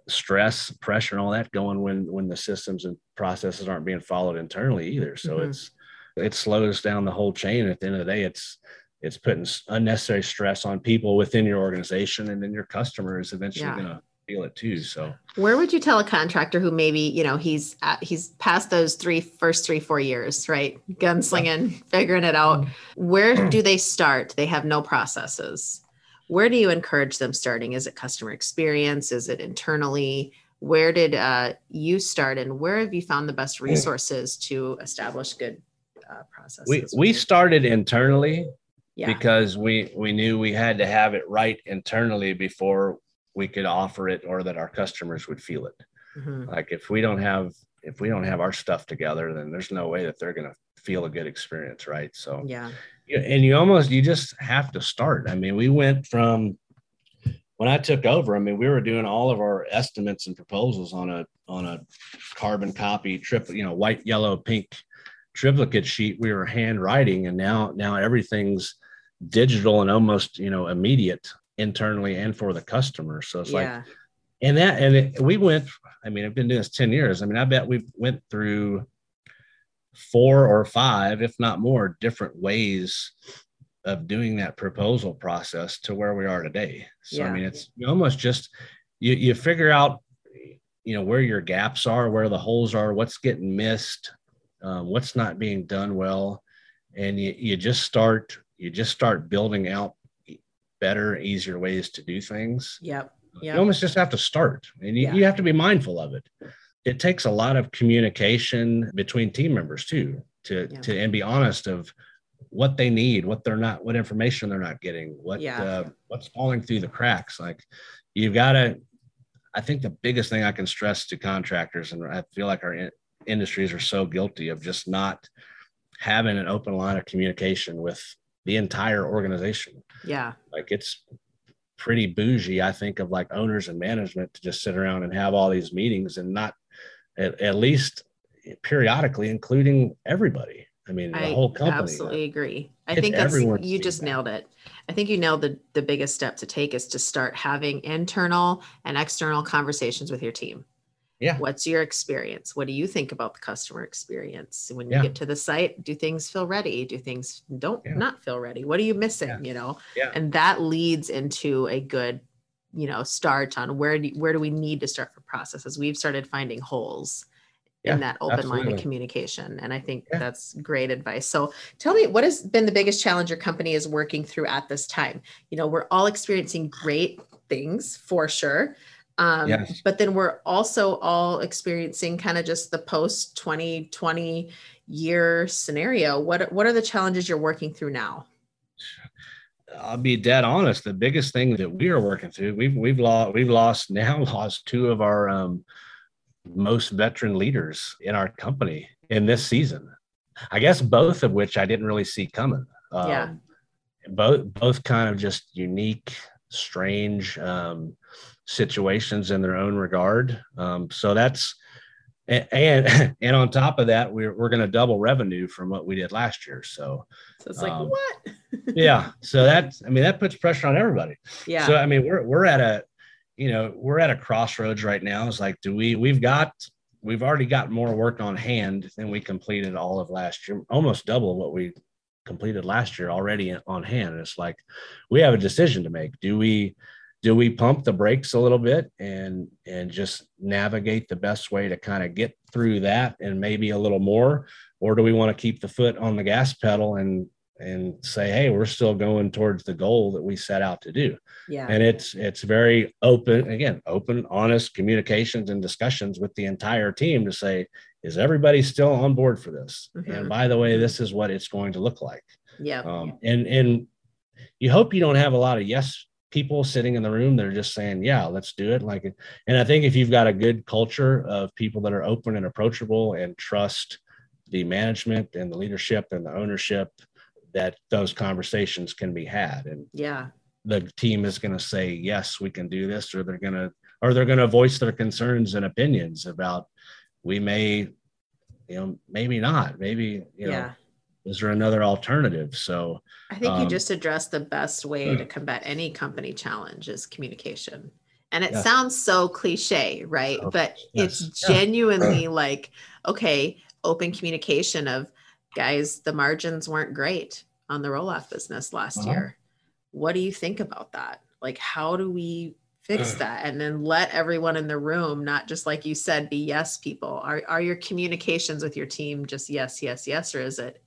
stress, pressure, and all that going when when the systems and processes aren't being followed internally either. So Mhm. it's it slows down the whole chain. At the end of the day, it's it's putting unnecessary stress on people within your organization, and then your customer is eventually Yeah. going to feel it too. So Where would you tell a contractor who maybe you know he's at, he's past those three first three four years, right? Gunslinging, figuring it out. Where do they start? They have no processes. Where do you encourage them starting? Is it customer experience? Is it internally? Where did uh, you start, and where have you found the best resources to establish good uh, processes? we we started internally yeah, because we we knew we had to have it right internally before we could offer it or that our customers would feel it. Mhm. Like if we don't have if we don't have our stuff together, then there's no way that they're going to feel a good experience, right? So yeah, Yeah, and you almost you just have to start. I mean, we went from when I took over. I mean, we were doing all of our estimates and proposals on a on a carbon copy triple, you know, white, yellow, pink triplicate sheet. We were handwriting, and now now everything's digital and almost you know immediate internally and for the customer. So it's like and that and it, we went i mean i've been doing this 10 years. I mean i bet we went through four or five if not more different ways of doing that proposal process to where we are today. So i mean it's almost just you you figure out you know where your gaps are where the holes are what's getting missed um, what's not being done well. And you, you just start you just start building out better easier ways to do things yep, you almost just have to start and you, Yeah. you have to be mindful of it it takes a lot of communication between team members too to Yeah. to and be honest of what they need what they're not what information they're not getting what Yeah. uh, what's falling through the cracks like you've got to i think the biggest thing i can stress to contractors and i feel like our in- industries are so guilty of just not having an open line of communication with the entire organization Yeah, like it's pretty bougie, I think, of like owners and management to just sit around and have all these meetings and not at, at least periodically including everybody. I mean, the I whole company. absolutely agree. I think that's you just feedback. nailed it. I think you nailed the the biggest step to take is to start having internal and external conversations with your team. Yeah. What's your experience? What do you think about the customer experience? When you Yeah. get to the site, do things feel ready? Do things don't Yeah. not feel ready? What are you missing? Yeah. You know, Yeah. and that leads into a good, you know, start on where do where do we need to start for processes? We've started finding holes in that open line of communication, and I think that's great advice. So, tell me, what has been the biggest challenge your company is working through at this time? You know, we're all experiencing great things for sure. Um, Yes. But then we're also all experiencing kind of just the post 2020 year scenario. What what are the challenges you're working through now? I'll be dead honest. The biggest thing that we are working through, we've we've lost we've lost (laughs) now lost two of our um, most veteran leaders in our company in this season. I guess both of which I didn't really see coming. Um, Yeah. Both both kind of just unique, strange um, situations in their own regard. Um, so that's and (laughs) and on top of that, we're we're going to double revenue from what we did last year. So So it's like, Um, what? (laughs) yeah, so that's I mean that puts pressure on everybody. Yeah. So I mean, we're we're at a, you know, we're at a crossroads right now. It's like, do we? We've got, we've already got more work on hand than we completed all of last year, almost double what we completed last year already on hand. And it's like, we have a decision to make. Do we, do we pump the brakes a little bit and and just navigate the best way to kind of get through that and maybe a little more, or do we want to keep the foot on the gas pedal and and say, hey, we're still going towards the goal that we set out to do yeah. and it's it's very open again open honest communications and discussions with the entire team to say is everybody still on board for this Mhm. and by the way this is what it's going to look like Yeah. um, and and you hope you don't have a lot of yes people sitting in the room that are just saying yeah let's do it like and i think if you've got a good culture of people that are open and approachable and trust the management and the leadership and the ownership that those conversations can be had and yeah. the team is going to say yes we can do this or they're going to or they're going to voice their concerns and opinions about we may you know maybe not maybe you know yeah. is there another alternative so I think you Um, just addressed the best way to mm. combat any company challenge is communication. And it Yes. sounds so cliche, right? Oh, But yes. it's Yeah. genuinely (clears throat) like, okay, open communication of guys, the margins weren't great on the roll off business last Uh-huh. year. What do you think about that? Like, how do we fix that? And then let everyone in the room, not just like you said, be yes people. Are, are your communications with your team just yes, yes, yes? Or is it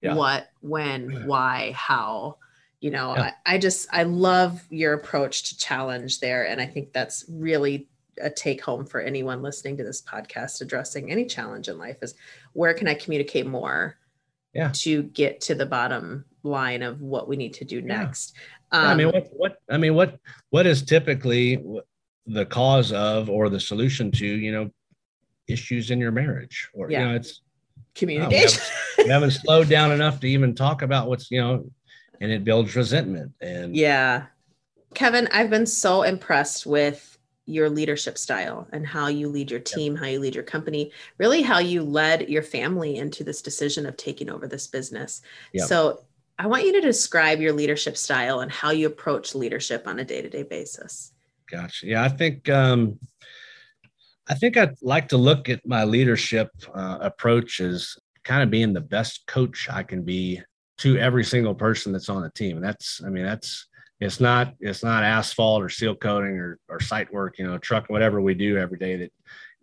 Yeah. what, when, why, how? You know, Yeah. I, I just, I love your approach to challenge there. And I think that's really a take home for anyone listening to this podcast addressing any challenge in life is where can I communicate more Yeah. to get to the bottom line of what we need to do Yeah. Yeah, I mean, Um, what, what, I mean, what, what is typically the cause of or the solution to, you know, issues in your marriage or, Yeah. you know, it's, communication. we haven't slowed down enough to even talk about what's, you know, and it builds resentment and Yeah. Kevin, I've been so impressed with your leadership style and how you lead your team, how you lead your company, really how you led your family into this decision of taking over this business. Yep. So I want you to describe your leadership style and how you approach leadership on a day to day basis. Gotcha. Yeah, I think um, I think I'd like to look at my leadership uh, approach as kind of being the best coach I can be to every single person that's on the team. And that's, I mean, that's it's not it's not asphalt or seal coating or or site work, you know, truck whatever we do every day that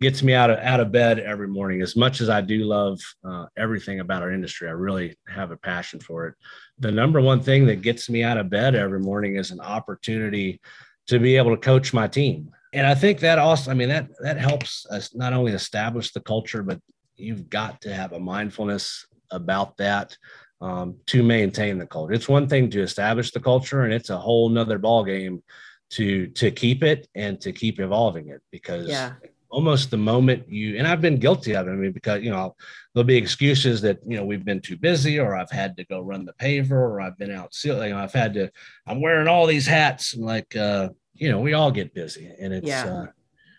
gets me out of out of bed every morning. As much as I do love uh, everything about our industry, I really have a passion for it. The number one thing that gets me out of bed every morning is an opportunity to be able to coach my team. And I think that also, I mean, that that helps us not only establish the culture, but you've got to have a mindfulness about that um, to maintain the culture. It's one thing to establish the culture, and it's a whole nother ball game to to keep it and to keep evolving it because Yeah. Almost the moment you and I've been guilty of it. I mean, because you know there'll be excuses that you know we've been too busy, or I've had to go run the paver, or I've been out You know, I've had to. I'm wearing all these hats, and like uh, you know, we all get busy, and it's yeah. uh,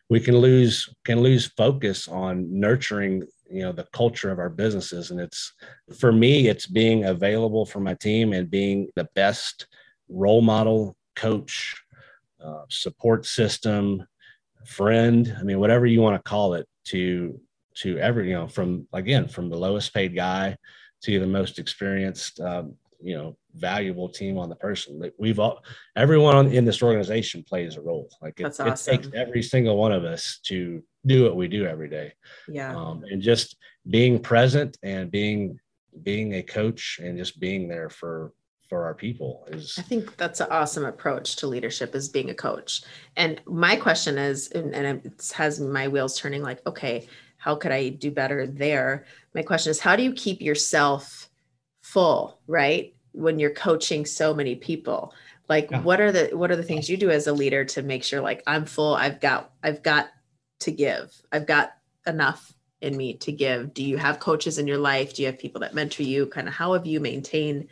we can lose can lose focus on nurturing you know the culture of our businesses, and it's for me, it's being available for my team and being the best role model, coach, uh, support system friend i mean whatever you want to call it to to every you know from again from the lowest paid guy to the most experienced um, you know valuable team on the person. That we've all everyone in this organization plays a role. Like it, awesome. it, takes every single one of us to do what we do every day. Yeah. Um, and just being present and being being a coach and just being there for for our people is i think that's an awesome approach to leadership is being a coach. And my question is and, and it has my wheels turning like okay how could i do better there? My question is how do you keep yourself full right when you're coaching so many people? Like yeah. what are the what are the things you do as a leader to make sure like i'm full i've got i've got to give i've got enough in me to give? Do you have coaches in your life? Do you have people that mentor you? Kind of how have you maintained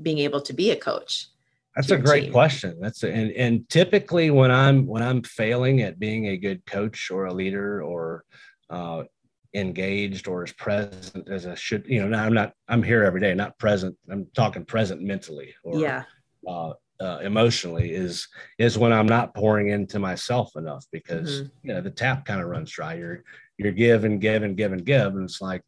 being able to be a coach? That's a great team? question. That's a, and and typically when I'm when I'm failing at being a good coach or a leader or uh, engaged or as present as I should, you know, I'm not I'm here every day, not present. I'm talking present mentally or yeah. Uh, uh, emotionally is is when I'm not pouring into myself enough because mm-hmm. you know the tap kind of runs dry. You're you're give and give and give and give, and it's like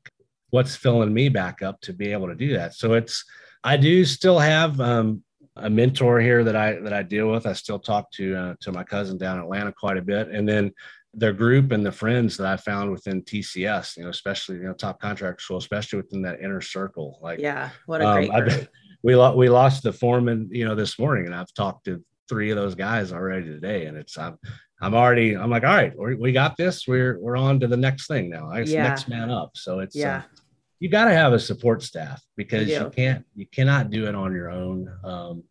what's filling me back up to be able to do that. So it's I do still have um, a mentor here that I that I deal with. I still talk to uh, to my cousin down in Atlanta quite a bit, and then the group and the friends that I found within TCS, you know, especially you know top contract school, especially within that inner circle. Like, yeah, what a um, great group. (laughs) we lost we lost the foreman, you know, this morning, and I've talked to three of those guys already today, and it's I'm I'm already I'm like, all right, we got this. We're we're on to the next thing now. It's yeah. next man up. So it's yeah. Uh, you got to have a support staff because you, you can't you cannot do it on your own. Um,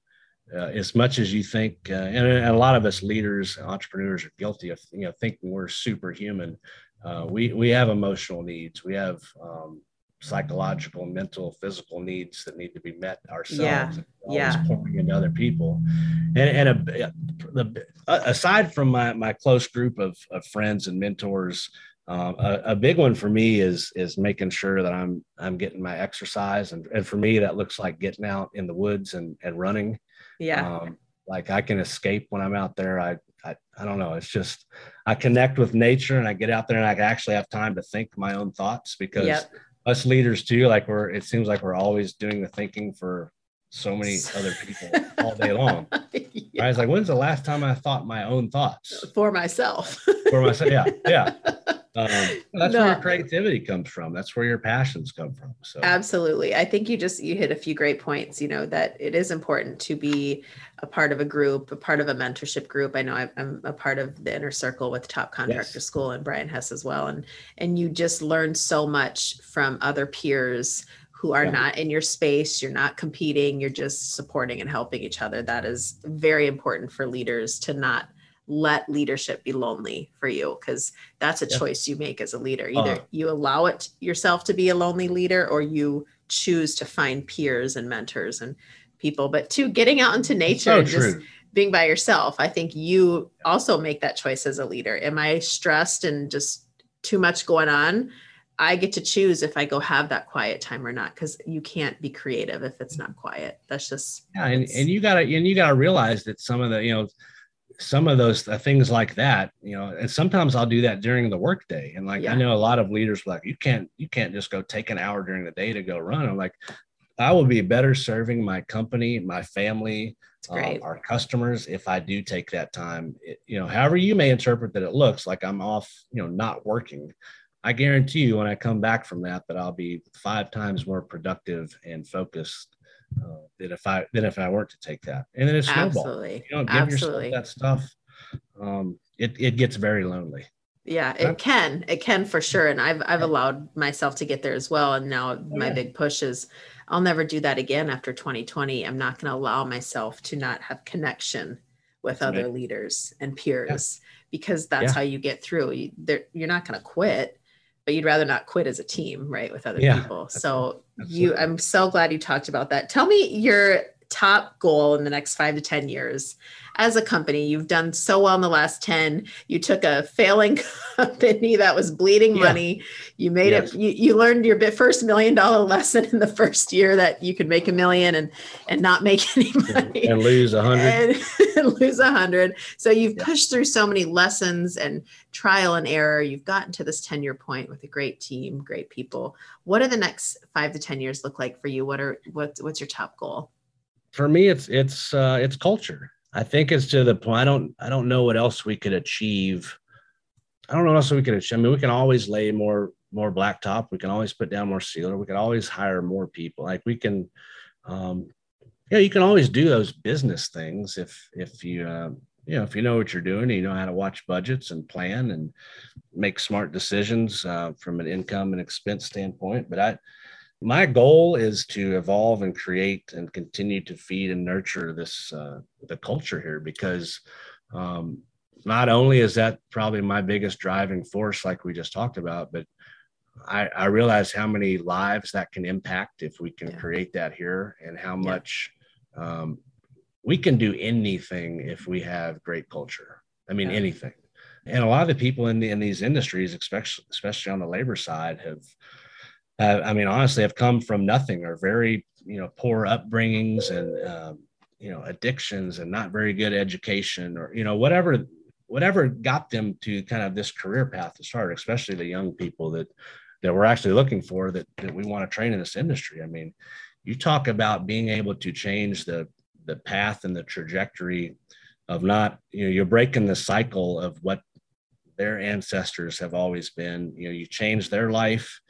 uh, as much as you think uh, and, and, a lot of us leaders entrepreneurs are guilty of you know thinking we're superhuman. Uh, we we have emotional needs. We have um, psychological mental physical needs that need to be met ourselves yeah. yeah. pouring into other people. And, and a, the, aside from my, my close group of, of friends and mentors um, a, a, big one for me is is making sure that I'm I'm getting my exercise, and, and for me that looks like getting out in the woods and and running. Yeah. Um, like I can escape when I'm out there. I, I I don't know. It's just I connect with nature and I get out there and I actually have time to think my own thoughts because yep. us leaders too, like we're it seems like we're always doing the thinking for so many (laughs) other people all day long. yeah. I was like, when's the last time I thought my own thoughts for myself? for myself, yeah, yeah. (laughs) Um, that's no. where your creativity comes from. That's where your passions come from. So absolutely, I think you just you hit a few great points. You know that it is important to be a part of a group, a part of a mentorship group. I know I'm a part of the inner circle with Top Contractor yes. School and Brian Hess as well, and and you just learn so much from other peers who are yeah. not in your space. You're not competing. You're just supporting and helping each other. That is very important for leaders to not let leadership be lonely for you because that's a yeah. choice you make as a leader either uh, you allow it yourself to be a lonely leader or you choose to find peers and mentors and people but two getting out into nature so and just being by yourself i think you also make that choice as a leader am i stressed and just too much going on i get to choose if i go have that quiet time or not because you can't be creative if it's not quiet that's just yeah and, and you gotta and you gotta realize that some of the you know some of those uh, things like that, you know, and sometimes I'll do that during the workday. And like, yeah. I know a lot of leaders like, you can't, you can't just go take an hour during the day to go run. I'm like, I will be better serving my company, my family, um, our customers if I do take that time. It, you know, however you may interpret that it looks like I'm off, you know, not working. I guarantee you when I come back from that, that I'll be five times more productive and focused uh, than if I than if I weren't to take that. And then it's snowball. Absolutely. You know, give Absolutely. yourself that stuff. Um, it it gets very lonely. Yeah, it can. It can for sure. And I've I've allowed myself to get there as well. And now oh, my yeah. big push is I'll never do that again after 2020. I'm not going to allow myself to not have connection with other right. leaders and peers yeah. because that's yeah. how you get through. You, you're not going to quit, but you'd rather not quit as a team, right, with other yeah, people. So you, I'm so glad you talked about that. Tell me your top goal in the next five to 10 years as a company? You've done so well in the last 10. You took a failing (laughs) company that was bleeding yeah. money. You made yes. it, you, you learned your first million dollar lesson in the first year that you could make a million and, and not make any money and lose a hundred and (laughs) lose a hundred. So you've yeah. pushed through so many lessons and trial and error. You've gotten to this 10 year point with a great team, great people. What are the next five to 10 years look like for you? What are, what, what's your top goal? For me, it's it's uh, it's culture. I think it's to the point. I don't I don't know what else we could achieve. I don't know what else we could achieve. I mean, we can always lay more more blacktop. We can always put down more sealer. We can always hire more people. Like we can, um, yeah, you can always do those business things if if you uh, you know if you know what you're doing, you know how to watch budgets and plan and make smart decisions uh, from an income and expense standpoint. But I my goal is to evolve and create and continue to feed and nurture this uh, the culture here because um, not only is that probably my biggest driving force like we just talked about but i, I realize how many lives that can impact if we can yeah. create that here and how yeah. much um, we can do anything if we have great culture i mean yeah. anything and a lot of the people in, the, in these industries especially especially on the labor side have uh, I mean, honestly, have come from nothing or very, you know, poor upbringings and, um, you know, addictions and not very good education or, you know, whatever, whatever got them to kind of this career path to start, especially the young people that, that we're actually looking for that, that we want to train in this industry. I mean, you talk about being able to change the, the path and the trajectory of not, you know, you're breaking the cycle of what their ancestors have always been, you know, you change their life,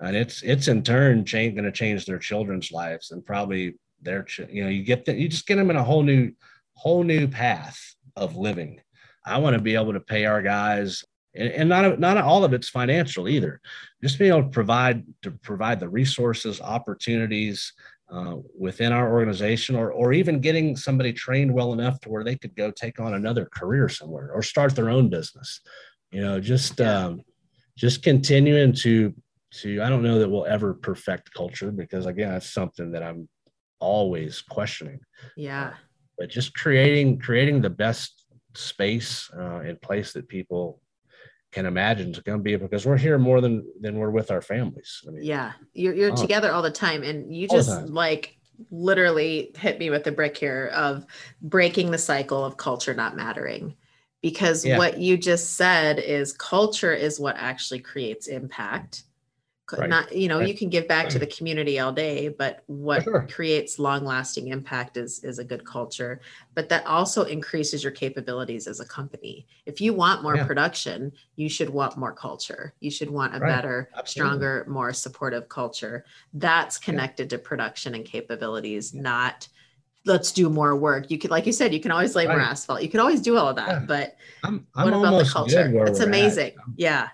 and it's it's in turn change, going to change their children's lives and probably their you know you get that you just get them in a whole new whole new path of living. I want to be able to pay our guys and, and not not all of it's financial either. Just being able to provide to provide the resources opportunities uh, within our organization or, or even getting somebody trained well enough to where they could go take on another career somewhere or start their own business. You know just um, just continuing to to i don't know that we'll ever perfect culture because again that's something that i'm always questioning. Yeah. But just creating creating the best space uh, and place that people can imagine to come be because we're here more than than we're with our families. I mean, yeah. You're, you're oh, together all the time and you just like literally hit me with the brick here of breaking the cycle of culture not mattering. Because yeah. what you just said is culture is what actually creates impact right. not you know right. you can give back to the community all day but what sure. creates long lasting impact is is a good culture but that also increases your capabilities as a company if you want more yeah. production you should want more culture you should want a better Absolutely. stronger more supportive culture that's connected yeah. to production and capabilities yeah. not let's do more work. You could, like you said, you can always lay more asphalt. You can always do all of that, but I'm, I'm what about the culture? It's amazing. Yeah.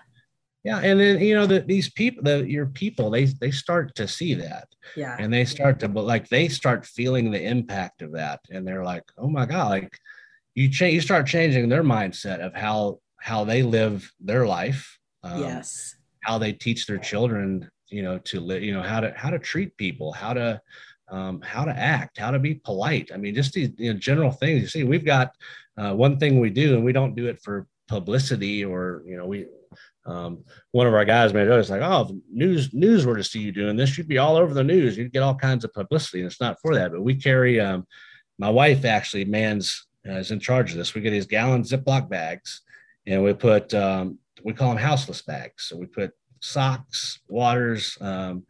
Yeah, and then you know that these people, the your people, they they start to see that, yeah, and they start to, but like they start feeling the impact of that, and they're like, oh my god, like you change, you start changing their mindset of how how they live their life, um, yes, how they teach their children, you know, to live, you know, how to how to treat people, how to um, how to act, how to be polite. I mean, just these you know, general things. You see, we've got uh, one thing we do, and we don't do it for publicity or you know we um, one of our guys made it. It's like, oh, news news were to see you doing this, you'd be all over the news. You'd get all kinds of publicity, and it's not for that. But we carry. Um, my wife actually mans uh, is in charge of this. We get these gallon Ziploc bags, and we put um, we call them houseless bags. So we put socks, waters, um,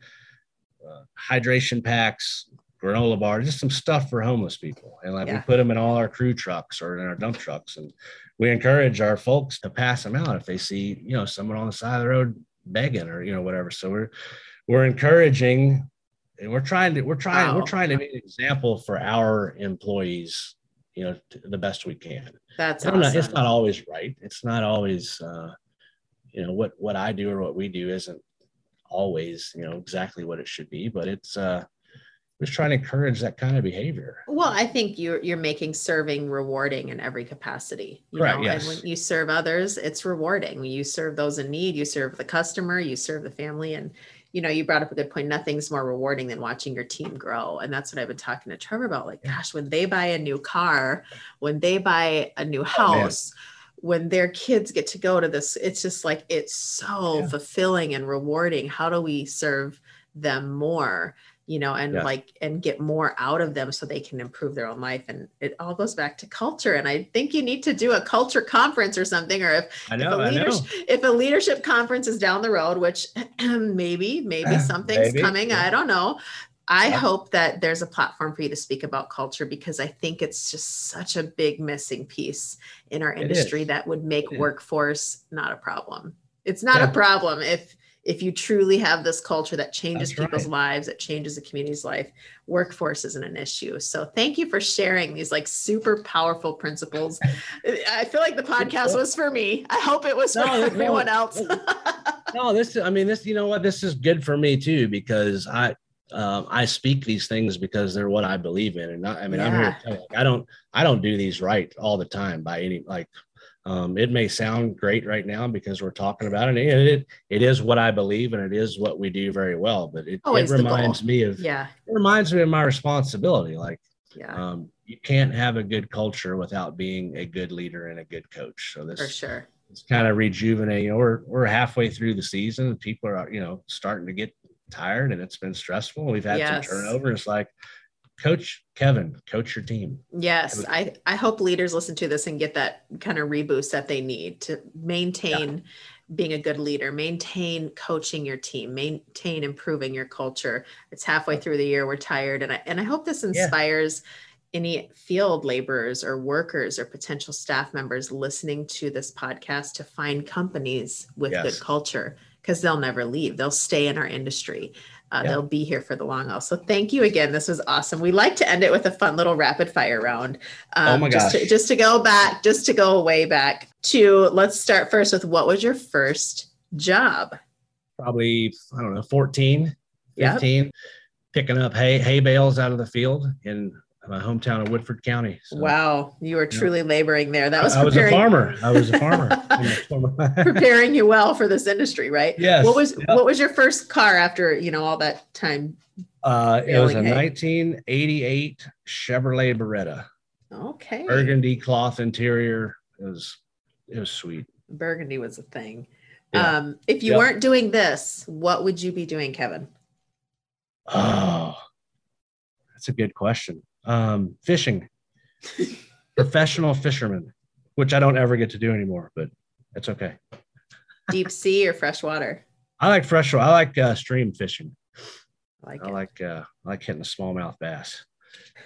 uh, hydration packs, granola bar, just some stuff for homeless people. And like yeah. we put them in all our crew trucks or in our dump trucks. And we encourage our folks to pass them out if they see, you know, someone on the side of the road begging or, you know, whatever. So we're, we're encouraging and we're trying to, we're trying, wow. we're trying to be an example for our employees, you know, the best we can. That's awesome. not, it's not always right. It's not always, uh, you know, what, what I do or what we do isn't always, you know, exactly what it should be, but it's, uh, just trying to encourage that kind of behavior. Well, I think you're you're making serving rewarding in every capacity. You Correct, yes. And when you serve others, it's rewarding. When you serve those in need, you serve the customer, you serve the family. And you know, you brought up a good point. Nothing's more rewarding than watching your team grow. And that's what I've been talking to Trevor about. Like, gosh, when they buy a new car, when they buy a new oh, house, when their kids get to go to this, it's just like it's so Yeah. fulfilling and rewarding. How do we serve them more? You know and Yes. like and get more out of them so they can improve their own life and it all goes back to culture and i think you need to do a culture conference or something or if I if, know, a I know. leadership, if a leadership conference is down the road which (clears throat) maybe maybe (clears throat) something's Maybe, coming yeah. i don't know i Yeah. hope that there's a platform for you to speak about culture because i think it's just such a big missing piece in our industry that would make workforce not a problem it's not Yeah. a problem if if you truly have this culture that changes That's people's right. lives that changes the community's life workforce isn't an issue. So thank you for sharing these like super powerful principles. (laughs) I feel like the podcast was for me. I hope it was for No, no, everyone else. (laughs) No, this I mean this you know what? This is good for me too because I um, I speak these things because they're what I believe in. And not, I mean I'm here to tell you, like, I don't I don't do these right all the time by any like um, it may sound great right now because we're talking about it and it it is what I believe and it is what we do very well but it, it Always the goal. reminds me of yeah it reminds me of my responsibility like yeah um, you can't have a good culture without being a good leader and a good coach so this for sure it's kind of rejuvenating. You know, we're we're halfway through the season. and People are you know starting to get tired, and it's been stressful. We've had Yes. some turnover. It's like, Coach Kevin, coach your team. yes i i hope leaders listen to this and get that kind of reboost that they need to maintain being a good leader maintain coaching your team maintain improving your culture. It's halfway through the year we're tired and i and i hope this inspires any field laborers or workers or potential staff members listening to this podcast to find companies with Yes. good culture because they'll never leave. They'll stay in our industry uh, Yeah. they'll be here for the long haul. So thank you again. This was awesome. We like to end it with a fun little rapid fire round. Um, Oh my just to, just to go back just to go way back to let's start first with what was your first job? Probably I don't know, 14, Yep. 15, picking up hay hay bales out of the field in my hometown of Woodford County. So wow you were Yeah. truly laboring there that was I, I was a farmer. I was a farmer. (laughs) preparing you well for this industry right yes. what was yeah. what was your first car after you know all that time Uh, it was a hay. 1988 Chevrolet Beretta, okay burgundy cloth interior. It was it was sweet. burgundy was a thing Yeah. um if you Yeah. weren't doing this what would you be doing kevin Oh, that's a good question. Um, fishing, professional fisherman, which I don't ever get to do anymore, but it's okay. deep sea or freshwater I like freshwater. I like uh, stream fishing. I like I it like uh, I like hitting a smallmouth bass.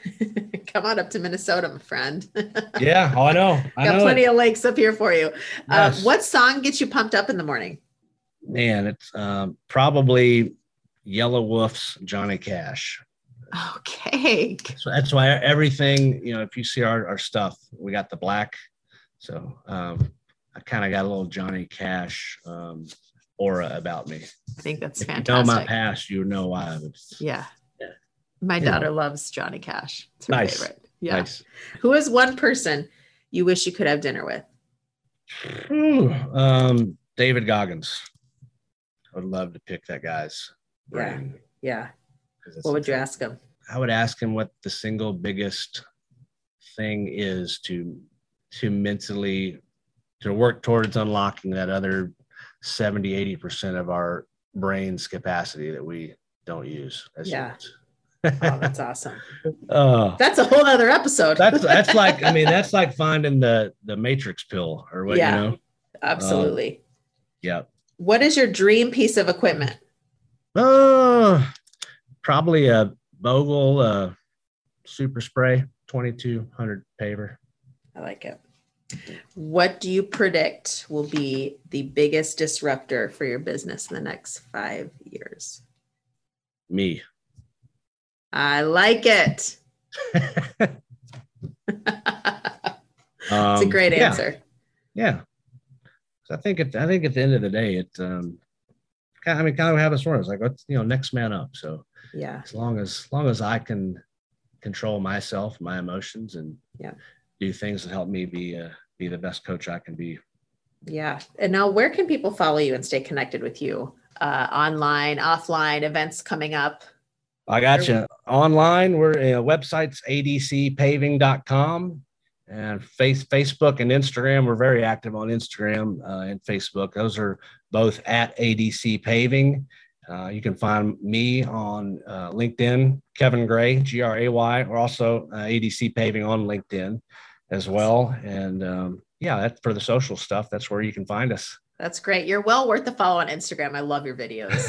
(laughs) come on up to minnesota my friend (laughs) Yeah, oh, I know. I got know. plenty it. of lakes up here for you uh, what song gets you pumped up in the morning Man, it's um, probably Yelawolf's Johnny Cash. Okay So that's why everything, you know, if you see our, our stuff, we got the black. So um, I kind of got a little Johnny Cash um, aura about me. i think that's If you know my past, you know why. It's yeah Yeah. my You know. daughter loves johnny cash it's her Nice. favorite yeah nice. who is one person you wish you could have dinner with Ooh, um, David Goggins. I would love to pick that guy's Yeah. brain. yeah it's- what would you ask him I would ask him what the single biggest thing is to to mentally to work towards unlocking that other 70 80% of our brain's capacity that we don't use as Yeah. humans. oh that's awesome Oh, (laughs) that's a whole other episode that's that's like I mean that's (laughs) like finding the the matrix pill or what Yeah. you know. absolutely Yeah. what is your dream piece of equipment Uh, probably a Vogele uh, super spray 2200 paver. I like it. What do you predict will be the biggest disruptor for your business in the next five years? Me. I like it. (laughs) It's a Um, great yeah. answer. Yeah. So I think it, I think at the end of the day, it um, I mean, kind of have a story. It's like, what's you know, next man up. So yeah, as long as, as long as I can control myself, my emotions, and yeah, do things that help me be uh, be the best coach I can be. Yeah. And now, where can people follow you and stay connected with you? Uh, online, offline, events coming up. I got you. Online, we're uh, websites adcpaving.com and face Facebook and Instagram. We're very active on Instagram uh, and Facebook. Those are both at ADC Paving. Uh, you can find me on uh, LinkedIn, Kevin Gray, G R A Y, or also uh, ADC Paving on LinkedIn as well. And um, yeah, that's for the social stuff. That's where you can find us. That's great. You're well worth the follow on Instagram. I love your videos.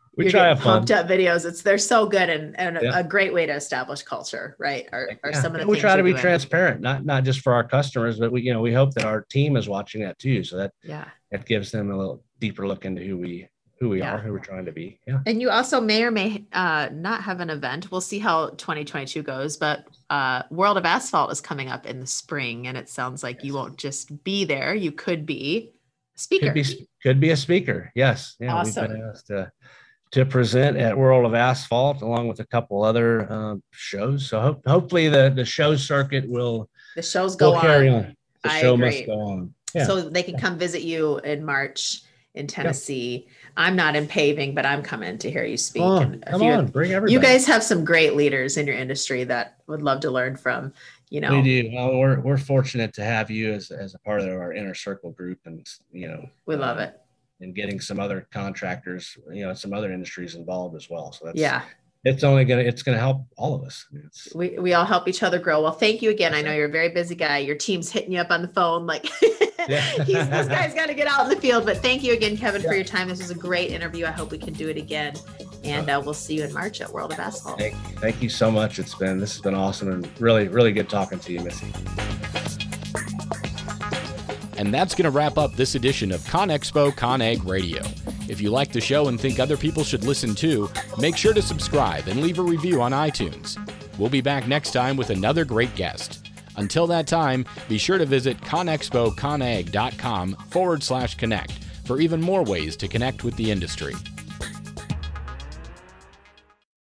(laughs) we You're try to pumped up videos. It's they're so good and, and yeah. a great way to establish culture, right? Are, are yeah. some of the we try to be doing. transparent, not not just for our customers, but we you know we hope that our team is watching that too, so that yeah it gives them a little deeper look into who we who we yeah. are, who we're trying to be. Yeah. And you also may or may uh, not have an event. We'll see how 2022 goes, but uh, World of Asphalt is coming up in the spring, and it sounds like yes. you won't just be there. You could be a speaker. Could be, could be a speaker. Yes. Yeah. Awesome. We've been asked to, to present at World of Asphalt along with a couple other uh, shows. So ho- hopefully the, the show circuit will the shows go on. carry on. The I show agree. must go on. Yeah. So they can come visit you in March in Tennessee. I'm not in paving, but I'm coming to hear you speak. Oh, and come on, bring everybody. You guys have some great leaders in your industry that would love to learn from. You know, we do. Well, we're we're fortunate to have you as as a part of our inner circle group, and you know, we love uh, it. And getting some other contractors, you know, some other industries involved as well. So that's yeah, it's only gonna it's gonna help all of us. It's, we we all help each other grow. Well, thank you again. I know you're a very busy guy. Your team's hitting you up on the phone like. (laughs) (laughs) Yeah. this guy's got to get out in the field. But thank you again, Kevin, yeah. for your time. This was a great interview. I hope we can do it again. And uh, we'll see you in March at World of Asphalt. Thank, thank you so much. It's been this has been awesome and really, really good talking to you, Missy. And that's going to wrap up this edition of ConExpo ConAgg Radio. If you like the show and think other people should listen too, make sure to subscribe and leave a review on iTunes. We'll be back next time with another great guest. Until that time, be sure to visit conexpoconagg.com forward slash connect for even more ways to connect with the industry.